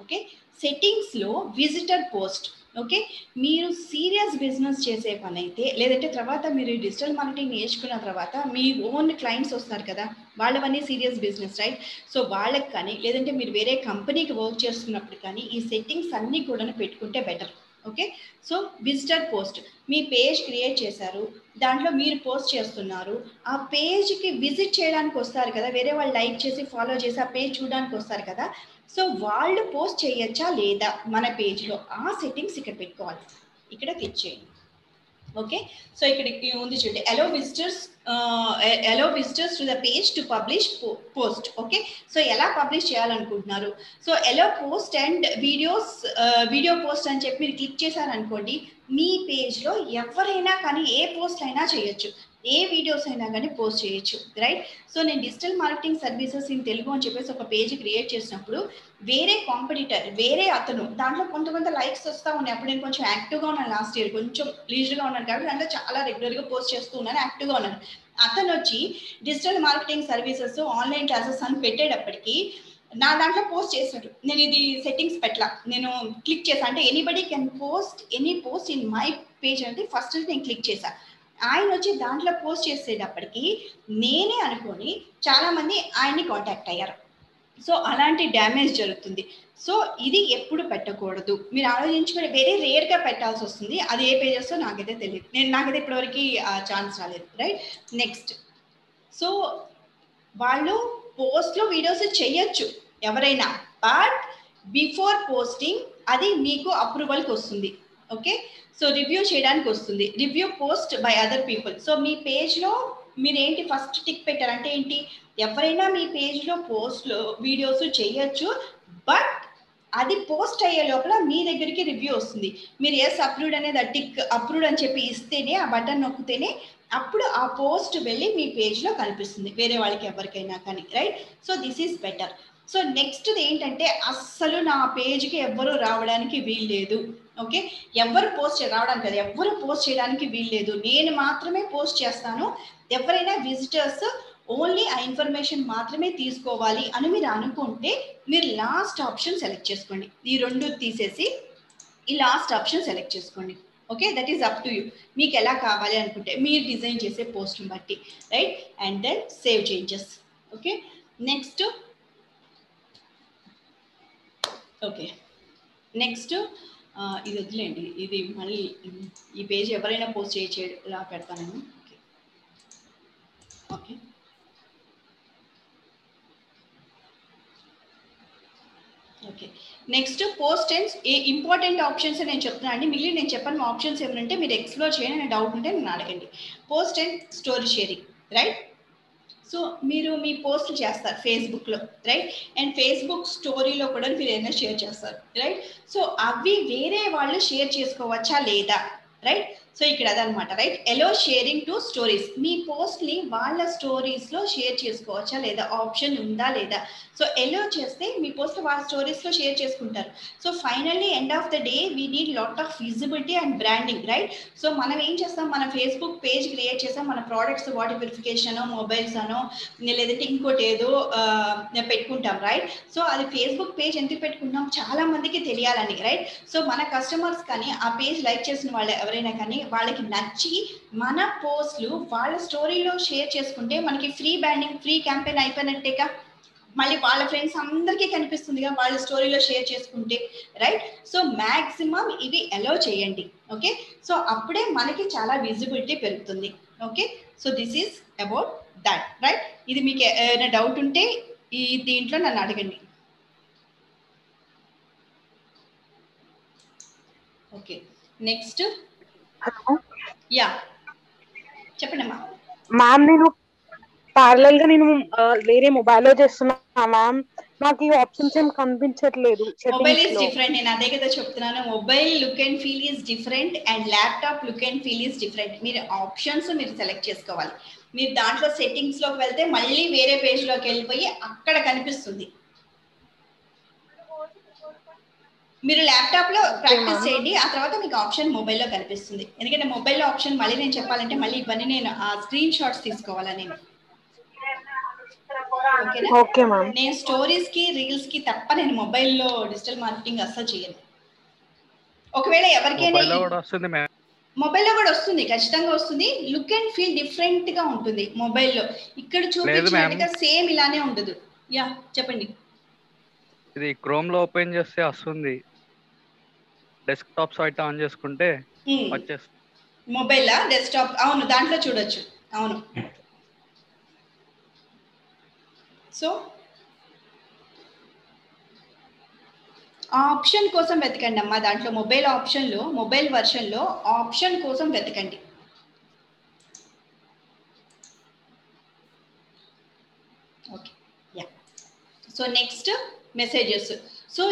ఓకే? సెట్టింగ్స్లో విజిటర్ పోస్ట్. ఓకే? మీరు సీరియస్ బిజినెస్ చేసే పని అయితే లేదంటే తర్వాత మీరు డిజిటల్ మార్కెటింగ్ నేర్చుకున్న తర్వాత మీ ఓన్ క్లయింట్స్ వస్తారు కదా వాళ్ళవన్నీ సీరియస్ బిజినెస్ రైట్? సో వాళ్ళకి కానీ లేదంటే మీరు వేరే కంపెనీకి వర్క్ చేస్తున్నప్పుడు కానీ ఈ సెట్టింగ్స్ అన్నీ కూడా పెట్టుకుంటే better. Okay so visitor post మీ పేజ్ క్రియేట్ చేశారు. దాంట్లో మీరు పోస్ట్ చేస్తున్నారు. ఆ పేజ్కి విజిట్ చేయడానికి వస్తారు కదా? వేరే వాళ్ళు లైక్ చేసి ఫాలో చేసి ఆ పేజ్ చూడడానికి వస్తారు కదా? సో వాళ్ళు పోస్ట్ చేయొచ్చా లేదా? మన పేజ్లో ఆ సెట్టింగ్స్ ఇక్కడ పెట్టుకోవాలి. ఇక్కడ క్లిక్ చేయండి. ఓకే సో ఇక్కడ ఉంది చూడండి. Allow visitors allow visitors to the page to publish post okay so ఎలా పబ్లిష్ చేయాలనుకుంటున్నారు? So allow post and videos video post అని చెప్పి మీరు క్లిక్ చేశారనుకోండి మీ పేజ్లో ఎవరైనా కానీ ఏ పోస్ట్ అయినా చేయొచ్చు. ఏ వీడియోస్ అయినా కానీ పోస్ట్ చేయొచ్చు రైట్ సో నేను digital marketing services in Telugu అని చెప్పేసి ఒక పేజ్ క్రియేట్ చేసినప్పుడు వేరే కాంపిటీటర్ వేరే అతను దాంట్లో కొంత కొంత లైక్స్ వస్తూ ఉన్నాయి. అప్పుడు నేను కొంచెం యాక్టివ్గా ఉన్నాను లాస్ట్ ఇయర్ కొంచెం లీజర్గా ఉన్నాను కాబట్టి దాంట్లో చాలా రెగ్యులర్గా పోస్ట్ చేస్తూ ఉన్నాను యాక్టివ్గా ఉన్నాను. అతను వచ్చి digital marketing services online classes అని పెట్టేటప్పటికీ నా దాంట్లో పోస్ట్ చేసినట్టు నేను ఇది సెట్టింగ్స్ పెట్టలా. నేను క్లిక్ చేశాను అంటే anybody can post any post in my page అంటే ఫస్ట్ నేను క్లిక్ చేశాను ఆయన వచ్చి దాంట్లో పోస్ట్ చేసేటప్పటికి నేనే అనుకొని చాలామంది ఆయన్ని కాంటాక్ట్ అయ్యారు. సో అలాంటి డ్యామేజ్ జరుగుతుంది. సో ఇది ఎప్పుడు పెట్టకూడదు. మీరు ఆలోచించుకొని వెరీ రేర్గా పెట్టాల్సి వస్తుంది. అది ఏ పేజెస్తో నాకైతే తెలియదు. నేను నాకైతే ఇప్పటివరకు ఛాన్స్ రాలేదు. రైట్ నెక్స్ట్ సో వాళ్ళు పోస్ట్లో వీడియోస్ చేయొచ్చు ఎవరైనా. బట్ బిఫోర్ పోస్టింగ్ అది మీకు అప్రూవల్కి వస్తుంది. ఓకే సో రివ్యూ చేయడానికి వస్తుంది. Review post by other people so మీ పేజ్లో మీరు ఏంటి ఫస్ట్ టిక్ పెట్టారంటే ఏంటి? ఎవరైనా మీ పేజ్లో పోస్ట్లో వీడియోస్ చేయొచ్చు బట్ అది పోస్ట్ అయ్యే లోపల మీ దగ్గరికి రివ్యూ వస్తుంది. మీరు ఎస్ అప్రూవ్డ్ అనేది టిక్ అప్రూవ్డ్ అని చెప్పి ఇస్తేనే ఆ బటన్ నొక్కితేనే అప్పుడు ఆ పోస్ట్ వెళ్ళి మీ పేజ్లో కనిపిస్తుంది. వేరే వాళ్ళకి ఎవరికైనా కానీ right so this is better so next ఏంటంటే అస్సలు నా పేజ్కి ఎవ్వరు రావడానికి వీల్లేదు. ఓకే? ఎవరు పోస్ట్ రావడానికి కదా. ఎవరు పోస్ట్ చేయడానికి వీల్లేదు నేను మాత్రమే పోస్ట్ చేస్తాను. ఎవరైనా విజిటర్స్ ఓన్లీ ఆ ఇన్ఫర్మేషన్ మాత్రమే తీసుకోవాలి అని మీరు అనుకుంటే మీరు లాస్ట్ ఆప్షన్ సెలెక్ట్ చేసుకోండి. ఈ రెండు తీసేసి ఈ లాస్ట్ ఆప్షన్ సెలెక్ట్ చేసుకోండి. Okay? That is up to you మీకు ఎలా కావాలి అనుకుంటే మీరు డిజైన్ చేసే పోస్ట్ని బట్టి right and then save changes okay? Next okay. Next ఇది వదిలేండి ఇది మళ్ళీ ఈ పేజ్ ఎవరైనా పోస్ట్ చేసేలా పెడతాను నేను okay. Okay. Okay. Next post tens a important options నేను చెప్తున్నాను అండి. మిగిలిన నేను చెప్పను ఆప్షన్స్ ఏమంటే మీరు ఎక్స్ప్లోర్ చేయండి డౌట్ ఉంటే నేను అడగండి. Post and story sharing right? So మీరు మీ పోస్ట్ చేస్తారు ఫేస్బుక్లో రైట్ అండ్ ఫేస్బుక్ స్టోరీలో కూడా మీరు ఏదైనా షేర్ చేస్తారు రైట్ సో అవి వేరే వాళ్ళు షేర్ చేసుకోవచ్చా లేదా రైట్ సో ఇక్కడ అదనమాట right allow sharing to stories మీ పోస్ట్ని వాళ్ళ స్టోరీస్లో షేర్ చేసుకోవచ్చా లేదా? ఆప్షన్ ఉందా లేదా? సో ఎలో చేస్తే మీ పోస్ట్ వాళ్ళ స్టోరీస్లో షేర్ చేసుకుంటారు. So finally end of the day we need lot of visibility and branding right so మనం ఏం చేస్తాం? మన ఫేస్బుక్ పేజ్ క్రియేట్ చేస్తాం. మన ప్రోడక్ట్స్ వాటి వెరిఫికేషన్ మొబైల్స్ అనో లేదంటే ఇంకోటి ఏదో పెట్టుకుంటాం రైట్ సో అది ఫేస్బుక్ పేజ్ ఎందుకు పెట్టుకుంటాం చాలా మందికి తెలియాలని రైట్ సో మన కస్టమర్స్ కానీ ఆ పేజ్ లైక్ చేసిన వాళ్ళు ఎవరైనా కానీ వాళ్ళకి నచ్చి మన పోస్ట్లు వాళ్ళ స్టోరీలో షేర్ చేసుకుంటే మనకి ఫ్రీ బ్యాండింగ్ ఫ్రీ క్యాంపెయిన్ అయిపోయినట్టేగా. మళ్ళీ వాళ్ళ ఫ్రెండ్స్ అందరికీ కనిపిస్తుందిగా వాళ్ళ స్టోరీలో షేర్ చేసుకుంటే రైట్ సో మ్యాక్సిమం ఇవి అలో చేయండి ఓకే సో అప్పుడే మనకి చాలా విజిబిలిటీ పెరుగుతుంది okay so this is about that right ఇది మీకు ఏమైనా డౌట్ ఉంటే ఈ దీంట్లో నన్ను అడగండి. Okay next hello yeah. చెప్పండి అమ్మా మ్యామ్ నేను పార్లల్గా నేను ఆ, వేరే మొబైల్లో చేస్తున్నా మ్యామ్. నాకు ఈ ఆప్షన్స్ ఏం కనిపించట్లేదు మొబైల్లో. డిఫరెంట్ నేను అదే కదా చెప్తున్నాను. Mobile look and feel is different and laptop look and feel is different మీరు ఆప్షన్స్ మీరు సెలెక్ట్ చేసుకోవాలి. మీరు దాంట్లో సెట్టింగ్స్లోకి వెళ్తే మళ్ళీ వేరే పేజ్లోకి వెళ్ళిపోయి అక్కడ కనిపిస్తుంది. మీరు ల్యాప్టాప్లో ప్రాక్టీస్ చేయండి. ఆ తర్వాత మీకు ఆప్షన్ మొబైల్లో కనిపిస్తుంది. ఎందుకంటే మొబైల్లో ఆప్షన్ మళ్ళీ నేను చెప్పాలంటే మళ్ళీ ఇవన్నీ నేను ఆ స్క్రీన్ షాట్స్ తీసుకోవాలా నేను. ఓకేనా నేను స్టోరీస్కి రీల్స్కి తప్ప నేను మొబైల్లో డిజిటల్ మార్కెటింగ్ అస్సలు చేయను. ఒకవేళ ఎవరికైనా మొబైల్లో కూడా వస్తుంది ఖచ్చితంగా వస్తుంది. లుక్ అండ్ ఫీల్ డిఫరెంట్గా ఉంటుంది మొబైల్లో ఇక్కడ చూపించినట్టుగా సేమ్ ఇలానే ఉండదు. యా చెప్పండి. ఇది క్రోమ్లో ఓపెన్ చేస్తే వస్తుంది. డెస్క్టాప్ సైట్ ఆన్ చేసుకుంటే వచ్చేస్తుంది. మొబైల్ డెస్క్టాప్ అవును దాంట్లో చూడొచ్చు. అవును. సో ఆప్షన్ కోసం వెతకండి అమ్మా దాంట్లో. మొబైల్ ఆప్షన్లో మొబైల్ వర్షన్లో ఆప్షన్ కోసం వెతకండి. Okay yeah so next messages so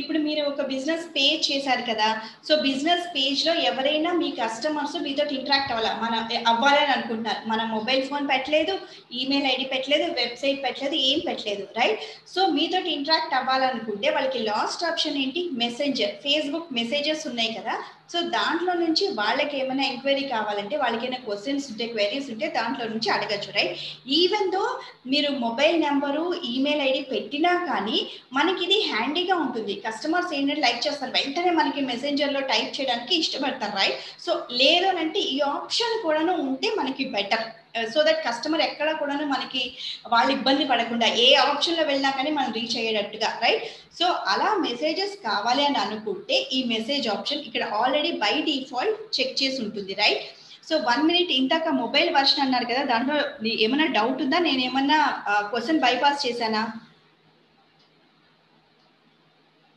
ఇప్పుడు మీరు ఒక బిజినెస్ పేజ్ చేశారు కదా సో బిజినెస్ పేజ్లో ఎవరైనా మీ కస్టమర్స్ మీతో ఇంటరాక్ట్ అవ్వాలి? మన అవ్వాలని అనుకుంటున్నారు. మన మొబైల్ ఫోన్ పెట్టలేదు ఈమెయిల్ ఐడి పెట్టలేదు వెబ్సైట్ పెట్టలేదు ఏం పెట్టలేదు రైట్ సో మీతో ఇంటరాక్ట్ అవ్వాలనుకుంటే వాళ్ళకి లాస్ట్ ఆప్షన్ ఏంటి? మెసెంజర్ ఫేస్బుక్ మెసేజెస్ ఉన్నాయి కదా సో దాంట్లో నుంచి వాళ్ళకి ఏమైనా ఎంక్వైరీ కావాలంటే వాళ్ళకి ఏమైనా క్వశ్చన్స్ ఉంటే క్వైరీస్ ఉంటే దాంట్లో నుంచి అడగచ్చు రైట్ ఈవెన్ దో మీరు మొబైల్ నెంబరు ఈమెయిల్ ఐడి పెట్టినా కానీ మనకి ఇది హ్యాండీగా ఉంటుంది. కస్టమర్స్ ఏంటంటే లైక్ చేస్తారు. వెంటనే మనకి మెసెంజర్లో టైప్ చేయడానికి ఇష్టపడతారు రైట్ సో లేదు అంటే ఈ ఆప్షన్ కూడాను ఉంటే మనకి బెటర్ సో దట్ కస్టమర్ ఎక్కడ కూడాను మనకి వాళ్ళు ఇబ్బంది పడకుండా ఏ ఆప్షన్లో వెళ్ళినా కానీ మనం రీచ్ అయ్యేటట్టుగా రైట్ సో అలా మెసేజెస్ కావాలి అని అనుకుంటే ఈ మెసేజ్ ఆప్షన్ ఇక్కడ ఆల్రెడీ బై డిఫాల్ట్ చెక్ చేసి ఉంటుంది రైట్ సో వన్ మినిట్ ఇందాక మొబైల్ వర్షన్ అన్నారు కదా దాంట్లో ఏమైనా డౌట్ ఉందా? నేను ఏమన్నా క్వశ్చన్ బైపాస్ చేశానా?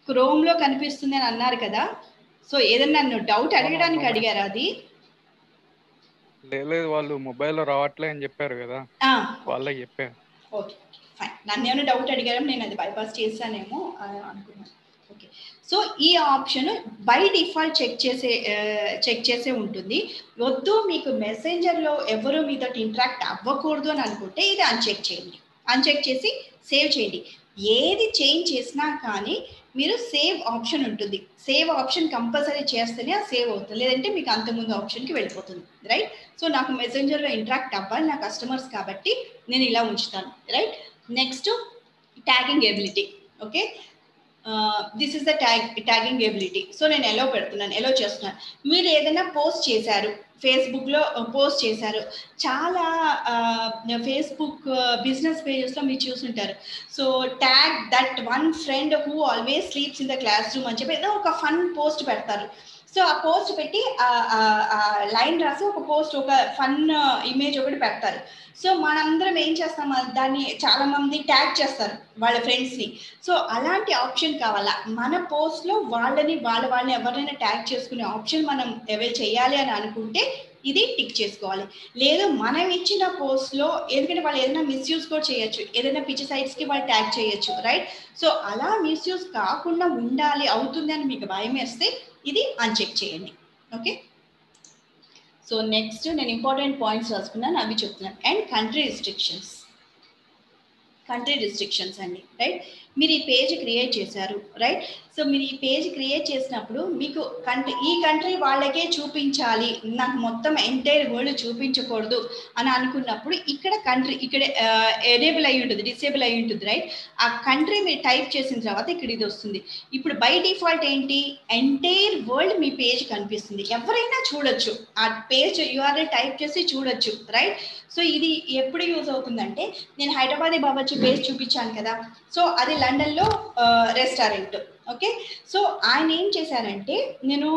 క్రోమ్లో కనిపిస్తుంది అని అన్నారు కదా. సో ఏదన్నా నన్ను డౌట్ అడగడానికి అడిగారా అది? లేదు వాళ్ళు మొబైల్లో రావట్లే అని చెప్పారు కదా. వాళ్ళకి చెప్పారు. Okay fine. నన్ను ఏమైనా డౌట్ అడిగారో నేను అది బైపాస్ చేశానేమో అనుకున్నాను. ఓకే. సో ఈ ఆప్షన్ బై డిఫాల్ట్ చెక్ చేసే చెక్ చేసే ఉంటుంది. వద్దు మీకు మెసెంజర్లో ఎవరు మీతో ఇంటరాక్ట్ అవ్వకూడదు అని అనుకుంటే ఇది అన్చెక్ చేయండి. అన్చెక్ చేసి సేవ్ చేయండి. ఏది చేంజ్ చేసినా కానీ మీరు సేవ్ ఆప్షన్ ఉంటుంది. సేవ్ ఆప్షన్ కంపల్సరీ చేస్తేనే అది సేవ్ అవుతుంది. లేదంటే మీకు అంతకుముందు ఆప్షన్కి వెళ్ళిపోతుంది. రైట్ సో నాకు మెసెంజర్లో ఇంటరాక్ట్ అవ్వాలి నా కస్టమర్స్ కాబట్టి నేను ఇలా ఉంచుతాను. Right next tagging ability okay this is the tag tagging ability so నేను ఎలో పెడుతున్నాను ఎలో చేస్తున్నాను. మీరు ఏదైనా పోస్ట్ చేశారు ఫేస్బుక్లో పోస్ట్ చేశారు చాలా ఫేస్బుక్ బిజినెస్ పేజెస్లో మీరు చూసుంటారు. So tag that one friend who always sleeps in the classroom అని చెప్పి ఏదో ఒక ఫన్ పోస్ట్ పెడతారు. సో ఆ పోస్ట్ పెట్టి లైన్ రాసి ఒక పోస్ట్ ఒక ఫన్ ఇమేజ్ ఒకటి పెడతారు. సో మనందరం ఏం చేస్తాం? దాన్ని చాలా మంది ట్యాగ్ చేస్తారు వాళ్ళ ఫ్రెండ్స్ని సో అలాంటి ఆప్షన్ కావాలా? మన పోస్ట్లో వాళ్ళని వాళ్ళ వాళ్ళని ఎవరైనా ట్యాగ్ చేసుకునే ఆప్షన్ మనం ఎవరు చేయాలి అని అనుకుంటే ఇది టిక్ చేసుకోవాలి. లేదు మనం ఇచ్చిన పోస్ట్లో ఎందుకంటే వాళ్ళు ఏదైనా మిస్యూజ్ కూడా చేయొచ్చు. ఏదైనా పిచ్చి సైట్స్కి వాళ్ళు ట్యాగ్ చేయొచ్చు రైట్ సో అలా మిస్యూజ్ కాకుండా ఉండాలి అవుతుంది అని మీకు భయం వేస్తే ఇది అన్చెక్ చేయండి. ఓకే సో నెక్స్ట్ నేను ఇంపార్టెంట్ పాయింట్స్ రాసుకున్నాను అవి చెప్తున్నాను. And country restrictions country restrictions అండి రైట్ మీరు ఈ పేజ్ క్రియేట్ చేశారు రైట్ సో మీరు ఈ పేజ్ క్రియేట్ చేసినప్పుడు మీకు కంట్రీ ఈ కంట్రీ వాళ్ళకే చూపించాలి. నాకు మొత్తం ఎంటైర్ వరల్డ్ చూపించకూడదు అని అనుకున్నప్పుడు ఇక్కడ కంట్రీ ఇక్కడ uh, ఎనేబుల్ అయి ఉంటుంది డిసేబుల్ అయి ఉంటుంది రైట్ ఆ కంట్రీ మీరు టైప్ చేసిన తర్వాత ఇక్కడ ఇది వస్తుంది. ఇప్పుడు బై డిఫాల్ట్ ఏంటి? ఎంటైర్ వరల్డ్ మీ పేజ్ కనిపిస్తుంది. ఎవరైనా చూడొచ్చు. ఆ పేజ్ యూఆర్ఎల్ టైప్ చేసి చూడొచ్చు రైట్ సో ఇది ఎప్పుడు యూజ్ అవుతుందంటే నేను హైదరాబాద్ బాబాచి పేజ్ చూపించాను కదా. సో అది లండన్లో రెస్టారెంట్ ఓకే సో ఆయన ఏం చేశారంటే నేను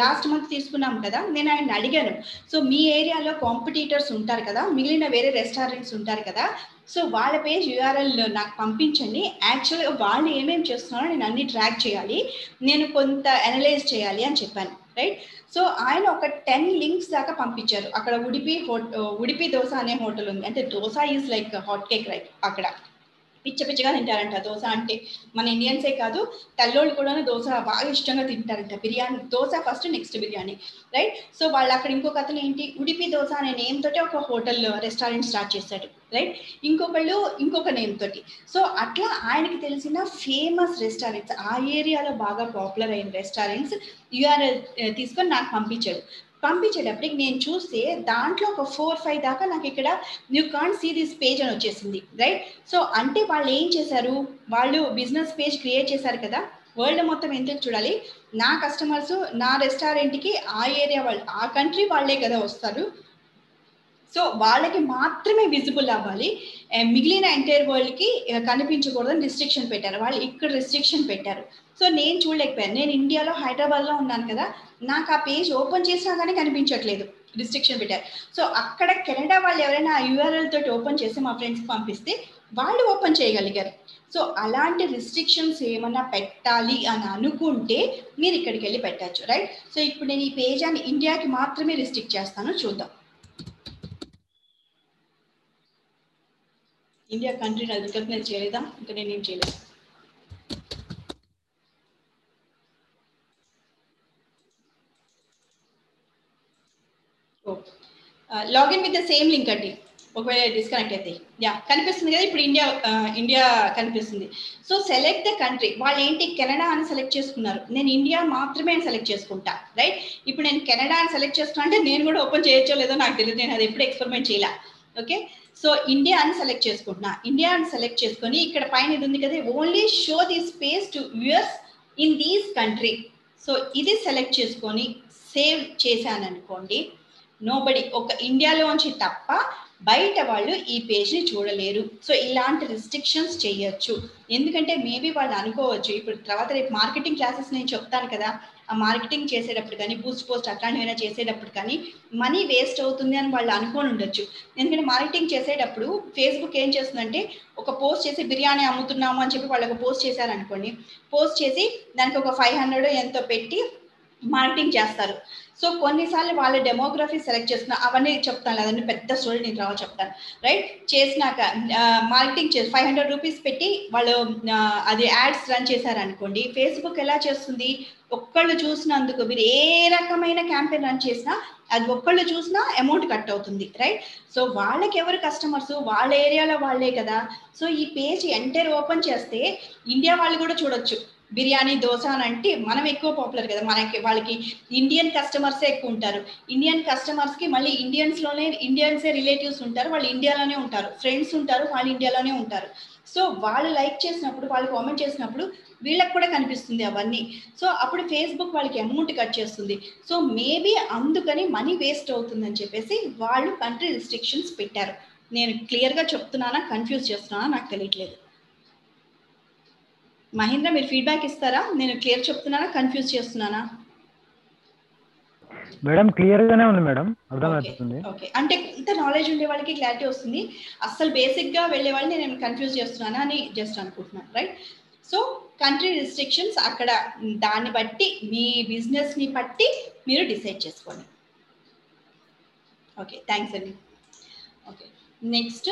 లాస్ట్ మంత్ తీసుకున్నాం కదా నేను ఆయన అడిగాను. సో మీ ఏరియాలో కాంపిటీటర్స్ ఉంటారు కదా మిగిలిన వేరే రెస్టారెంట్స్ ఉంటారు కదా సో వాళ్ళ పేజ్ యూఆర్ఎల్ నాకు పంపించండి. యాక్చువల్గా వాళ్ళు ఏమేమి చేస్తున్నారో నేను అన్ని ట్రాక్ చేయాలి. నేను కొంత అనలైజ్ చేయాలి అని చెప్పాను. రైట్ సో ఆయన ఒక టెన్ లింక్స్ దాకా పంపించారు. అక్కడ ఉడిపి ఉడిపి దోశ అనే హోటల్ ఉంది. అంటే dosa is like hot cake right అక్కడ. పిచ్చ పిచ్చగా తింటారంట. దోశ అంటే మన ఇండియన్సే కాదు తెల్లోళ్ళు కూడా దోశ బాగా ఇష్టంగా తింటారంట. Biryani dosa first next biryani right so వాళ్ళు అక్కడ ఇంకొక అతను ఏంటి ఉడిపి దోశ అనే నేమ్ తోటి ఒక హోటల్ రెస్టారెంట్ స్టార్ట్ చేశాడు రైట్ ఇంకొకళ్ళు ఇంకొక నేమ్ తోటి. సో అట్లా ఆయనకి తెలిసిన ఫేమస్ రెస్టారెంట్స్ ఆ ఏరియాలో బాగా పాపులర్ అయిన రెస్టారెంట్స్ యూఆర్ఎల్ తీసుకొని నాకు పంపించాడు. పంపించేటప్పటికి నేను చూస్తే దాంట్లో ఒక ఫోర్ ఫైవ్ దాకా నాకు ఇక్కడ you can't see this page అని వచ్చేసింది రైట్ సో అంటే వాళ్ళు ఏం చేశారు? వాళ్ళు బిజినెస్ పేజ్ క్రియేట్ చేశారు కదా? వరల్డ్ మొత్తం ఎందుకు చూడాలి? నా కస్టమర్స్ నా రెస్టారెంట్కి ఆ ఏరియా వాళ్ళు ఆ కంట్రీ వాళ్ళే కదా వస్తారు. సో వాళ్ళకి మాత్రమే విజిబుల్ అవ్వాలి. Eh, మిగిలిన ఎంటైర్ వరల్డ్కి eh, కనిపించకూడదని రిస్ట్రిక్షన్ పెట్టారు. వాళ్ళు ఇక్కడ రిస్ట్రిక్షన్ పెట్టారు. సో నేను చూడలేకపోయాను. నేను ఇండియాలో హైదరాబాద్లో ఉన్నాను కదా నాకు ఆ పేజ్ ఓపెన్ చేసినా కానీ కనిపించట్లేదు రిస్ట్రిక్షన్ పెట్టారు. సో అక్కడ కెనడా వాళ్ళు ఎవరైనా ఆ యూఆర్ఎల్ తోటి ఓపెన్ చేసి మా ఫ్రెండ్స్కి పంపిస్తే వాళ్ళు ఓపెన్ చేయగలిగారు. సో అలాంటి రిస్ట్రిక్షన్స్ ఏమన్నా పెట్టాలి అని అనుకుంటే మీరు ఇక్కడికి వెళ్ళి పెట్టచ్చు రైట్? సో ఇప్పుడు నేను ఈ పేజ్ అని ఇండియాకి మాత్రమే రిస్ట్రిక్ట్ చేస్తాను చూద్దాం. ఇండియా కంట్రీ నాకు రికగ్నైజ్ చేయలేదా? ఇంకా నేనేం చేయలేదు. Login with the same link అండి. ఒకవేళ డిస్కనెక్ట్ అయితే. యా కనిపిస్తుంది కదా ఇప్పుడు ఇండియా ఇండియా కనిపిస్తుంది. సో సెలెక్ట్ ద కంట్రీ వాళ్ళు ఏంటి కెనడా అని సెలెక్ట్ చేసుకున్నారు. నేను ఇండియా మాత్రమే సెలెక్ట్ చేసుకుంటా. రైట్ ఇప్పుడు నేను కెనడా అని సెలెక్ట్ చేసుకున్నా అంటే నేను కూడా ఓపెన్ చేయొచ్చో లేదో నాకు తెలియదు నేను అది ఎప్పుడు ఎక్స్పెరిమెంట్ చేయాల. ఓకే? సో ఇండియా అని సెలెక్ట్ చేసుకుంటున్నా. ఇండియా అని సెలెక్ట్ చేసుకొని ఇక్కడ పైన ఇది ఉంది కదా only show the space to viewers in these country so ఇది సెలెక్ట్ చేసుకొని సేవ్ చేశాను అనుకోండి నోబడి ఒక ఇండియాలోంచి తప్ప బయట వాళ్ళు ఈ పేజ్ని చూడలేరు. సో ఇలాంటి రిస్ట్రిక్షన్స్ చేయొచ్చు. ఎందుకంటే మేబీ వాళ్ళు అనుకోవచ్చు. ఇప్పుడు తర్వాత రేపు మార్కెటింగ్ క్లాసెస్ నేను చెప్తాను కదా. ఆ మార్కెటింగ్ చేసేటప్పుడు కానీ బూస్ట్ పోస్ట్ అట్లాంటివైనా చేసేటప్పుడు కానీ మనీ వేస్ట్ అవుతుంది అని వాళ్ళు అనుకొని ఉండొచ్చు. ఎందుకంటే మార్కెటింగ్ చేసేటప్పుడు ఫేస్బుక్ ఏం చేస్తుందంటే ఒక పోస్ట్ చేసి బిర్యానీ అమ్ముతున్నాము అని చెప్పి వాళ్ళు ఒక పోస్ట్ చేశారనుకోండి. పోస్ట్ చేసి దానికి ఒక ఫైవ్ హండ్రెడ్ ఎంతో పెట్టి మార్కెటింగ్ చేస్తారు. సో కొన్నిసార్లు వాళ్ళ డెమోగ్రఫీ సెలెక్ట్ చేసిన అవన్నీ చెప్తాను అదన్నీ పెద్ద స్టోరీ నేను రావు చెప్తాను. రైట్ చేసినాక మార్కెటింగ్ చేసి ఫైవ్ హండ్రెడ్ రూపీస్ పెట్టి వాళ్ళు అది యాడ్స్ రన్ చేశారనుకోండి ఫేస్బుక్ ఎలా చేస్తుంది? ఒక్కళ్ళు చూసినందుకు మీరు ఏ రకమైన క్యాంపెయిన్ రన్ చేసినా అది ఒక్కళ్ళు చూసినా అమౌంట్ కట్ అవుతుంది. రైట్ సో వాళ్ళకి ఎవరు కస్టమర్స్ వాళ్ళ ఏరియాలో వాళ్ళే కదా. సో ఈ పేజ్ ఎంటర్ ఓపెన్ చేస్తే ఇండియా వాళ్ళు కూడా చూడొచ్చు. బిర్యానీ దోశ అని అంటే మనం ఎక్కువ పాపులర్ కదా. మనకి వాళ్ళకి ఇండియన్ కస్టమర్సే ఎక్కువ ఉంటారు. ఇండియన్ కస్టమర్స్కి మళ్ళీ ఇండియన్స్లోనే ఇండియన్సే రిలేటివ్స్ ఉంటారు. వాళ్ళు ఇండియాలోనే ఉంటారు. ఫ్రెండ్స్ ఉంటారు. వాళ్ళు ఇండియాలోనే ఉంటారు. సో వాళ్ళు లైక్ చేసినప్పుడు వాళ్ళు కామెంట్ చేసినప్పుడు వీళ్ళకి కూడా కనిపిస్తుంది అవన్నీ. సో అప్పుడు ఫేస్బుక్ వాళ్ళకి అమౌంట్ కట్ చేస్తుంది. సో మేబీ అందుకని మనీ వేస్ట్ అవుతుందని చెప్పేసి వాళ్ళు కంట్రీ రిస్ట్రిక్షన్స్ పెట్టారు. నేను క్లియర్గా చెప్తున్నానా? కన్ఫ్యూజ్ చేస్తున్నానా? నాకు తెలియట్లేదు. మహేంద్ర మీరు ఫీడ్బ్యాక్ ఇస్తారా? నేను క్లియర్ చెప్తున్నానా? కన్ఫ్యూజ్ చేస్తున్నానా? మేడం క్లియర్ గానే ఉంది మేడం. అర్థమవుతుంది ఓకే అంటే ఇంత నాలెడ్జ్ ఉండే వాళ్ళకి క్లారిటీ వస్తుంది. అస్సలు బేసిక్గా వెళ్ళే వాళ్ళని నేను కన్ఫ్యూజ్ చేస్తున్నానా అని జస్ట్ అనుకుంటున్నాను రైట్ సో కంట్రీ రిస్ట్రిక్షన్స్ అక్కడ దాన్ని బట్టి మీ బిజినెస్ని బట్టి మీరు డిసైడ్ చేసుకోండి. ఓకే థ్యాంక్స్ అండి. Okay next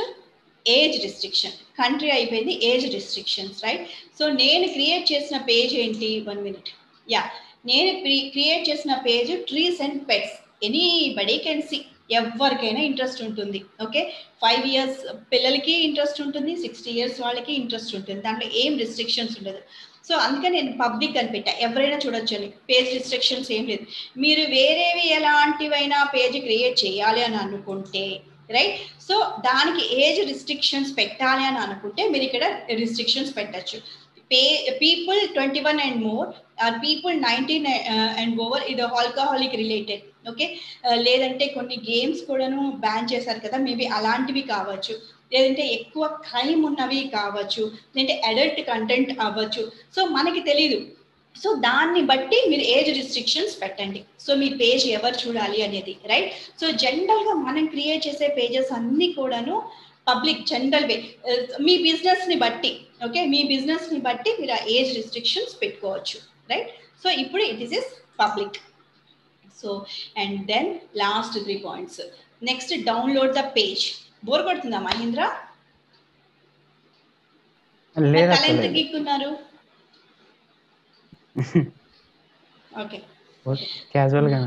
age restriction country అయిపోయింది ఏజ్ రిస్ట్రిక్షన్స్ రైట్ సో నేను క్రియేట్ చేసిన పేజ్ ఏంటి? వన్ మినిట్ యా నేను క్రియేట్ చేసిన page trees and pets anybody can see ఎవరికైనా ఇంట్రెస్ట్ ఉంటుంది. ఓకే ఫైవ్ ఇయర్స్ పిల్లలకి ఇంట్రెస్ట్ ఉంటుంది సిక్స్టీ ఇయర్స్ వాళ్ళకి ఇంట్రెస్ట్ ఉంటుంది. దాంట్లో ఏం రిస్ట్రిక్షన్స్ ఉండదు. సో అందుకని నేను పబ్లిక్ అని పెట్టా ఎవరైనా చూడొచ్చు అని పేజ్ రిస్ట్రిక్షన్స్ ఏం లేదు. మీరు వేరేవి ఎలాంటివైనా పేజ్ క్రియేట్ చేయాలి అని అనుకుంటే రైట్ సో దానికి ఏజ్ రిస్ట్రిక్షన్స్ పెట్టాలి అని అనుకుంటే మీరు ఇక్కడ రిస్ట్రిక్షన్స్ పెట్టచ్చు. Pay people twenty one and more or people nineteen and over ఇది ఆల్కహాలిక్ రిలేటెడ్ ఓకే లేదంటే కొన్ని గేమ్స్ కూడాను బ్యాన్ చేశారు కదా మేబీ అలాంటివి కావచ్చు. లేదంటే ఎక్కువ క్రైమ్ ఉన్నవి కావచ్చు. లేదంటే అడల్ట్ కంటెంట్ అవ్వచ్చు. సో మనకి తెలీదు. సో దాన్ని బట్టి మీరు ఏజ్ రిస్ట్రిక్షన్స్ పెట్టండి. సో మీ పేజ్ ఎవరు చూడాలి అనేది రైట్ సో జనరల్గా మనం క్రియేట్ చేసే పేజెస్ అన్నీ కూడాను పబ్లిక్ జనరల్ వే మీ బిజినెస్ని బట్టి ఓకే మీ బిజినెస్ని బట్టి మీరు ఆ ఏజ్ రిస్ట్రిక్షన్స్ పెట్టుకోవచ్చు రైట్ సో ఇప్పుడు it is is public so and then last three points next download the page bore కొడుతుందా మహేంద్ర? లేదు తల ఎంత అసలు గీక్కున్నారు ఓకే క్యాజువల్గా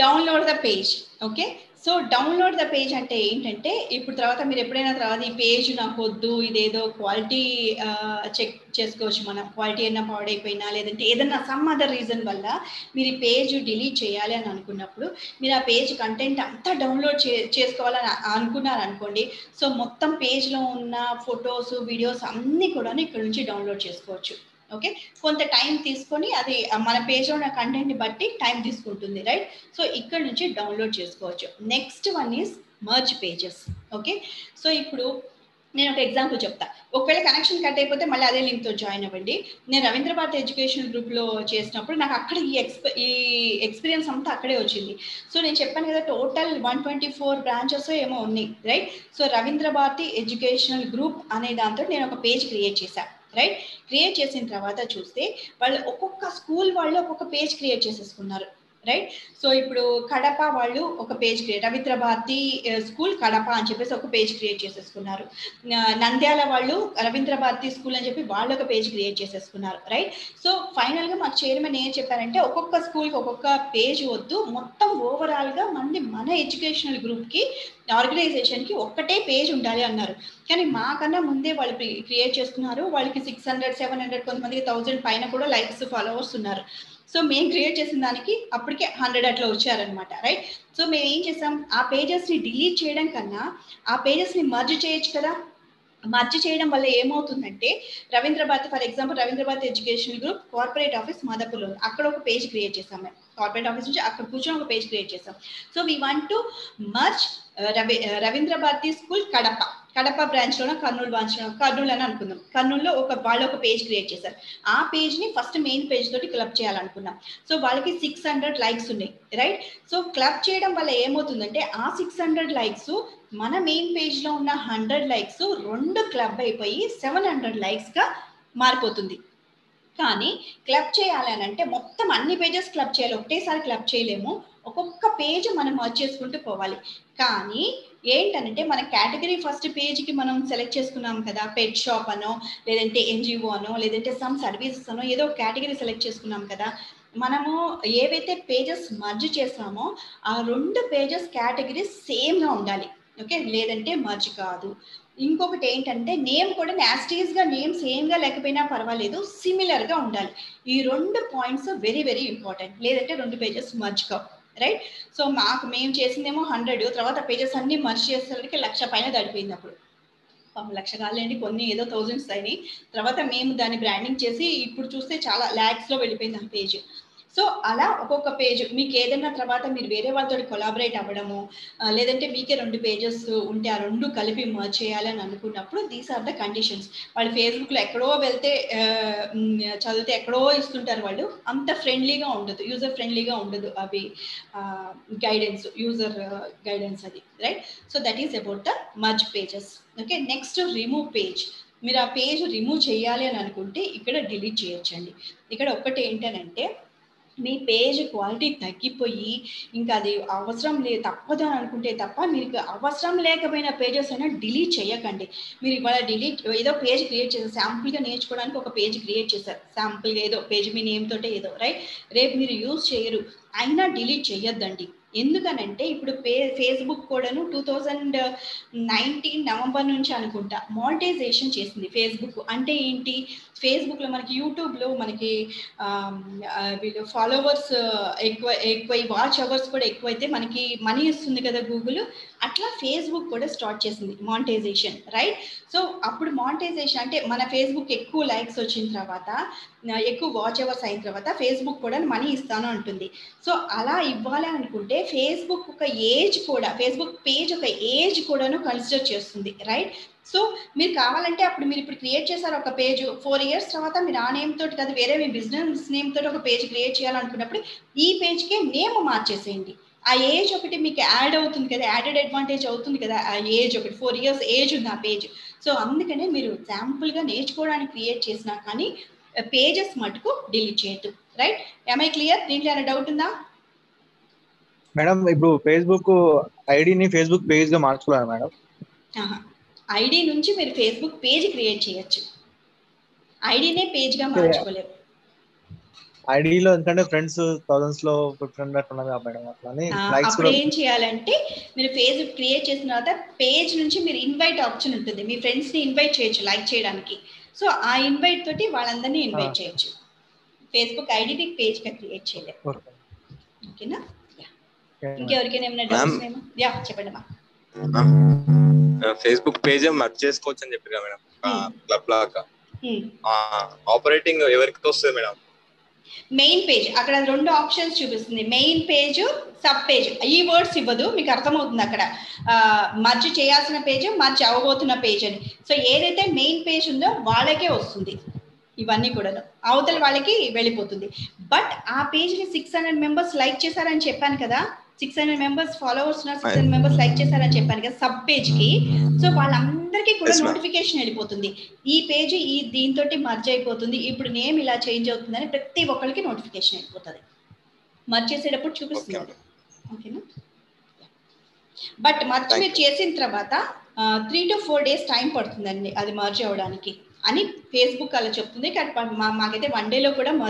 download the page okay so download the page అంటే ఏంటంటే ఇప్పుడు తర్వాత మీరు ఎప్పుడైనా తర్వాత ఈ పేజ్ నాకు వద్దు ఇదేదో క్వాలిటీ చెక్ చేసుకోవచ్చు మనం. క్వాలిటీ అయినా పాడైపోయినా లేదంటే ఏదైనా సమ్ అదర్ రీజన్ వల్ల మీరు ఈ పేజ్ డిలీట్ చేయాలి అని అనుకున్నప్పుడు మీరు ఆ పేజ్ కంటెంట్ అంతా డౌన్లోడ్ చే చేసుకోవాలని అనుకున్నారు అనుకోండి సో మొత్తం పేజ్లో ఉన్న ఫొటోస్ వీడియోస్ అన్నీ కూడా ఇక్కడ నుంచి డౌన్లోడ్ చేసుకోవచ్చు. ఓకే కొంత టైం తీసుకొని అది మన పేజ్లో ఉన్న కంటెంట్ని బట్టి టైం తీసుకుంటుంది రైట్ సో ఇక్కడ నుంచి డౌన్లోడ్ చేసుకోవచ్చు. Next one is merge pages okay so ఇప్పుడు నేను ఒక ఎగ్జాంపుల్ చెప్తా. ఒకవేళ కనెక్షన్ కట్ అయిపోతే మళ్ళీ అదే లింక్తో జాయిన్ అవ్వండి. నేను రవీంద్ర భారతి ఎడ్యుకేషన్ గ్రూప్లో చేసినప్పుడు నాకు అక్కడ ఈ ఎక్స్ప ఈ ఎక్స్పీరియన్స్ అంతా అక్కడే వచ్చింది. సో నేను చెప్పాను కదా total one twenty four branches ఏమో ఉన్నాయి right so Ravindra Bharathi educational group అనే దాంతో నేను ఒక పేజ్ క్రియేట్ చేశాను రైట్ క్రియేట్ చేసిన తర్వాత చూస్తే వాళ్ళు ఒక్కొక్క స్కూల్ వాళ్ళు ఒక్కొక్క పేజ్ క్రియేట్ చేసేసుకున్నారు. రైట్ సో ఇప్పుడు కడప వాళ్ళు ఒక page create Ravindra Bharathi school Kadapa అని చెప్పేసి ఒక పేజ్ క్రియేట్ చేసేసుకున్నారు. Uh, నంద్యాల వాళ్ళు రవీంద్ర భారతి స్కూల్ అని చెప్పి వాళ్ళు ఒక పేజ్ క్రియేట్ చేసేసుకున్నారు. రైట్ సో ఫైనల్గా మాకు చైర్మన్ ఏం చెప్పారంటే ఒక్కొక్క స్కూల్కి ఒక్కొక్క పేజ్ వద్దు. మొత్తం ఓవరాల్గా మంది మన ఎడ్యుకేషనల్ గ్రూప్కి ఆర్గనైజేషన్కి ఒక్కటే పేజ్ ఉండాలి అన్నారు. కానీ మాకన్నా ముందే వాళ్ళు క్రియేట్ చేసుకున్నారు వాళ్ళకి సిక్స్ హండ్రెడ్ సెవెన్ హండ్రెడ్ కొంతమందికి థౌజండ్ పైన కూడా లైక్స్ ఫాలోవర్స్ ఉన్నారు. సో మేము క్రియేట్ చేసిన దానికి అప్పటికే హండ్రెడ్ అట్లా వచ్చారనమాట రైట్ సో మేము ఏం చేసాం? ఆ పేజెస్ని డిలీట్ చేయడం కన్నా ఆ పేజెస్ని మర్జ్ చేయొచ్చు కదా? మర్జ్ చేయడం వల్ల ఏమవుతుందంటే Ravindra Bharathi for example Ravindra Bharathi education group corporate office మాదాపూర్లో అక్కడ ఒక పేజ్ క్రియేట్ చేసాం మేము. కార్పొరేట్ ఆఫీస్ నుంచి అక్కడ కూర్చొని ఒక పేజ్ క్రియేట్ చేసాం. So we want to merge Ravi uh, Ravindra Bharathi school Kadapa Kadapa బ్రాంచ్లోనో Kurnool బ్రాంచ్లో కర్నూలు అని అనుకుందాం. కర్నూలులో ఒక వాళ్ళు ఒక పేజ్ క్రియేట్ చేశారు. ఆ పేజ్ని ఫస్ట్ మెయిన్ పేజ్ తోటి క్లబ్ చేయాలనుకున్నాం. సో వాళ్ళకి సిక్స్ హండ్రెడ్ లైక్స్ ఉన్నాయి రైట్ సో క్లబ్ చేయడం వల్ల ఏమవుతుందంటే ఆ సిక్స్ హండ్రెడ్ లైక్స్ మన మెయిన్ పేజ్లో ఉన్న హండ్రెడ్ లైక్స్ రెండు క్లబ్ అయిపోయి సెవెన్ హండ్రెడ్ లైక్స్గా మారిపోతుంది. కానీ క్లబ్ చేయాలి అని అంటే మొత్తం అన్ని పేజెస్ క్లబ్ చేయాలి. ఒకటేసారి క్లబ్ చేయలేము. ఒక్కొక్క పేజ్ మనం మర్చ్ చేసుకుంటూ పోవాలి. కానీ ఏంటంటే మన కేటగిరీ ఫస్ట్ పేజ్కి మనం సెలెక్ట్ చేసుకున్నాం కదా పెట్ షాప్ అనో లేదంటే ఎన్జిఓ అనో లేదంటే సమ్ సర్వీసెస్ అనో ఏదో కేటగిరీ సెలెక్ట్ చేసుకున్నాం కదా మనము ఏవైతే పేజెస్ మర్జ్ చేసామో ఆ రెండు పేజెస్ కేటగిరీ సేమ్గా ఉండాలి. ఓకే? లేదంటే మర్జ్ కాదు. ఇంకొకటి ఏంటంటే నేమ్ కూడా నాస్టీస్గా నేమ్ సేమ్గా లేకపోయినా పర్వాలేదు సిమిలర్గా ఉండాలి. ఈ రెండు పాయింట్స్ వెరీ వెరీ ఇంపార్టెంట్. లేదంటే రెండు పేజెస్ మర్జ్ కావు. రైట్ సో మాకు మేము చేసిందేమో హండ్రెడ్ తర్వాత పేజెస్ అన్ని మర్చి చేసేసరికి లక్ష పైన దాటిపోయింది అప్పుడు. లక్ష కాలేండి కొన్ని ఏదో థౌజండ్స్ అయినాయి. తర్వాత మేము దాన్ని బ్రాండింగ్ చేసి ఇప్పుడు చూస్తే చాలా ల్యాక్స్లో వెళ్ళిపోయింది ఆ పేజ్ సో అలా ఒక్కొక్క పేజ్ మీకు ఏదైనా తర్వాత మీరు వేరే వాళ్ళతో కొలాబరేట్ అవ్వడము లేదంటే మీకే రెండు పేజెస్ ఉంటే ఆ రెండు కలిపి మర్చ్ చేయాలని అనుకున్నప్పుడు దీస్ ఆర్ ద కండిషన్స్ వాళ్ళు ఫేస్బుక్లో ఎక్కడో వెళ్తే చదివితే ఎక్కడో ఇస్తుంటారు వాళ్ళు అంత ఫ్రెండ్లీగా ఉండదు యూజర్ ఫ్రెండ్లీగా ఉండదు అవి గైడెన్స్ యూజర్ గైడెన్స్ అది right so that is about the merge pages okay next remove page మీరు ఆ పేజ్ రిమూవ్ చేయాలి అని అనుకుంటే ఇక్కడ డిలీట్ చేయొచ్చండి. ఇక్కడ ఒక్కటి ఏంటనంటే మీ పేజ్ క్వాలిటీ తగ్గిపోయి ఇంకా అది అవసరం లేదు తప్పదు అని అనుకుంటే తప్ప మీకు అవసరం లేకపోయిన పేజెస్ అయినా డిలీట్ చేయకండి. మీరు ఇవాళ డిలీట్ ఏదో పేజ్ క్రియేట్ చేశారు శాంపుల్గా నేర్చుకోవడానికి ఒక పేజ్ క్రియేట్ చేశారు. శాంపుల్గా ఏదో పేజ్ మీ నేమ్ తోటే ఏదో రైట్? రేపు మీరు యూజ్ చేయరు అయినా డిలీట్ చేయొద్దండి. ఎందుకనంటే ఇప్పుడు పే ఫేస్బుక్ కూడాను టూ థౌజండ్ నైన్టీన్ నవంబర్ నుంచి అనుకుంటా మానిటైజేషన్ చేసింది ఫేస్బుక్ అంటే ఏంటి? ఫేస్బుక్లో మనకి యూట్యూబ్లో మనకి వీళ్ళు ఫాలోవర్స్ ఎక్కువ ఎక్కువ వాచ్ అవర్స్ కూడా ఎక్కువైతే మనకి మనీ ఇస్తుంది కదా గూగుల్ అట్లా ఫేస్బుక్ కూడా స్టార్ట్ చేసింది మానిటైజేషన్ రైట్ సో అప్పుడు మానిటైజేషన్ అంటే మన ఫేస్బుక్ ఎక్కువ లైక్స్ వచ్చిన తర్వాత ఎక్కువ వాచ్ అవర్స్ అయిన తర్వాత ఫేస్బుక్ కూడా మనీ ఇస్తాను అంటుంది. సో అలా ఇవ్వాలి అనుకుంటే ఫేస్బుక్ ఒక ఏజ్ కూడా ఫేస్బుక్ పేజ్ ఒక ఏజ్ కూడాను కన్సిడర్ చేస్తుంది రైట్ సో మీరు కావాలంటే అప్పుడు మీరు ఇప్పుడు క్రియేట్ చేశారు ఒక పేజ్ ఫోర్ ఇయర్స్ తర్వాత మీరు ఆ నేమ్ తోటి కదా వేరే మీ బిజినెస్ నేమ్ తోటి ఒక పేజ్ క్రియేట్ చేయాలనుకున్నప్పుడు ఈ పేజ్కే నేమ్ మార్చేసేయండి. ఆ ఏజ్ ఒకటి మీకు యాడ్ అవుతుంది కదా యాడెడ్ అడ్వాంటేజ్ అవుతుంది కదా ఆ ఏజ్ ఒకటి ఫోర్ ఇయర్స్ ఏజ్ ఉంది ఆ పేజ్ సో అందుకనే మీరు శాంపుల్గా నేర్చుకోవడానికి క్రియేట్ చేసినా కానీ పేజెస్ మటుకు డిలీట్ చేయొద్దు. రైట్ ఎంఐ క్లియర్ దీంట్లో ఏమైనా డౌట్ ఉందా? మేడం ఇప్పుడు ఫేస్బుక్ ఐడిని ఫేస్బుక్ పేజ్గా మార్చుకోవాలి మేడం ఐడి నుంచి మీరు ఫేస్బుక్ పేజ్ క్రియేట్ చేయొచ్చు. ఐడినే పేజ్గా మార్చుకోలేరు ఐడిలో ఎందుకంటే ఫ్రెండ్స్ థౌసండ్స్లో ఫ్రెండ్ అట్లా కదా మేడం అట్లా అని ఆ, లైక్స్ అప్పుడు కూడా ఏం చేయాలంటే మీరు ఫేస్బుక్ క్రియేట్ చేసిన తర్వాత పేజ్ నుంచి మీరు ఇన్వైట్ ఆప్షన్ ఉంటుంది. మీ ఫ్రెండ్స్ని ఇన్వైట్ చేయొచ్చు లైక్ చేయడానికి. సో ఆ ఇన్వైట్ తోటి వాళ్ళందరినీ ఇన్వైట్ చేయొచ్చు. ఫేస్బుక్ ఐడి పేజ్గా క్రియేట్ చేయలేదు ఓకే. ఓకేనా? Yeah. ఇంకెవరికైనా ఏమైనా డౌట్స్ ఏమో యా చెప్పండి మా ఫేస్బుక్ పేజ్ మర్జ్ చేసుకోవచ్చు అని చెప్పారు కదా మేడం. క్లబ్ లాగా. ఆపరేటింగ్ ఎవరికి వస్తుంది మేడం? మెయిన్ పేజ్ అక్కడ రెండు ఆప్షన్స్ చూపిస్తుంది. మెయిన్ పేజ్ సబ్ పేజ్ ఈ వర్డ్స్ ఇవ్వదు మీకు అర్థమవుతుంది అక్కడ. మర్జ్ చేయాల్సిన పేజ్ మర్జ్ అవ్వబోతున్న పేజ్ అని. సో ఏదైతే మెయిన్ పేజ్ ఉందో వాళ్ళకే వస్తుంది. ఇవన్నీ కూడా అవతల వాళ్ళకి వెళ్ళిపోతుంది. బట్ ఆ పేజ్ని సిక్స్ హండ్రెడ్ మెంబర్స్ లైక్ చేశారని చెప్పాను కదా. సిక్స్ హండ్రెడ్ మెంబర్స్ ఫాలోవర్స్ ఉన్నారు సిక్స్ హండ్రెడ్ మెంబర్స్ లైక్ చేశారని చెప్పాను కదా సబ్ పేజ్కి సో వాళ్ళందరికీ కూడా. నోటిఫికేషన్ వెళ్ళిపోతుంది. ఈ పేజ్ ఈ దీంతో మర్జ్ అయిపోతుంది. ఇప్పుడు నేమ్ ఇలా చేంజ్ అవుతుందని ప్రతి ఒక్కరికి నోటిఫికేషన్ వెళ్ళిపోతుంది. మర్జ్ చేసేటప్పుడు చూపిస్తుంది. ఓకేనా బట్ మర్జ్ మీరు చేసిన తర్వాత three to four days time పడుతుందండి అది మర్జ్ అవ్వడానికి. అని ఫేస్బుక్ అలా చెప్తుంది. కానీ మాకైతే వన్ డేలో కూడా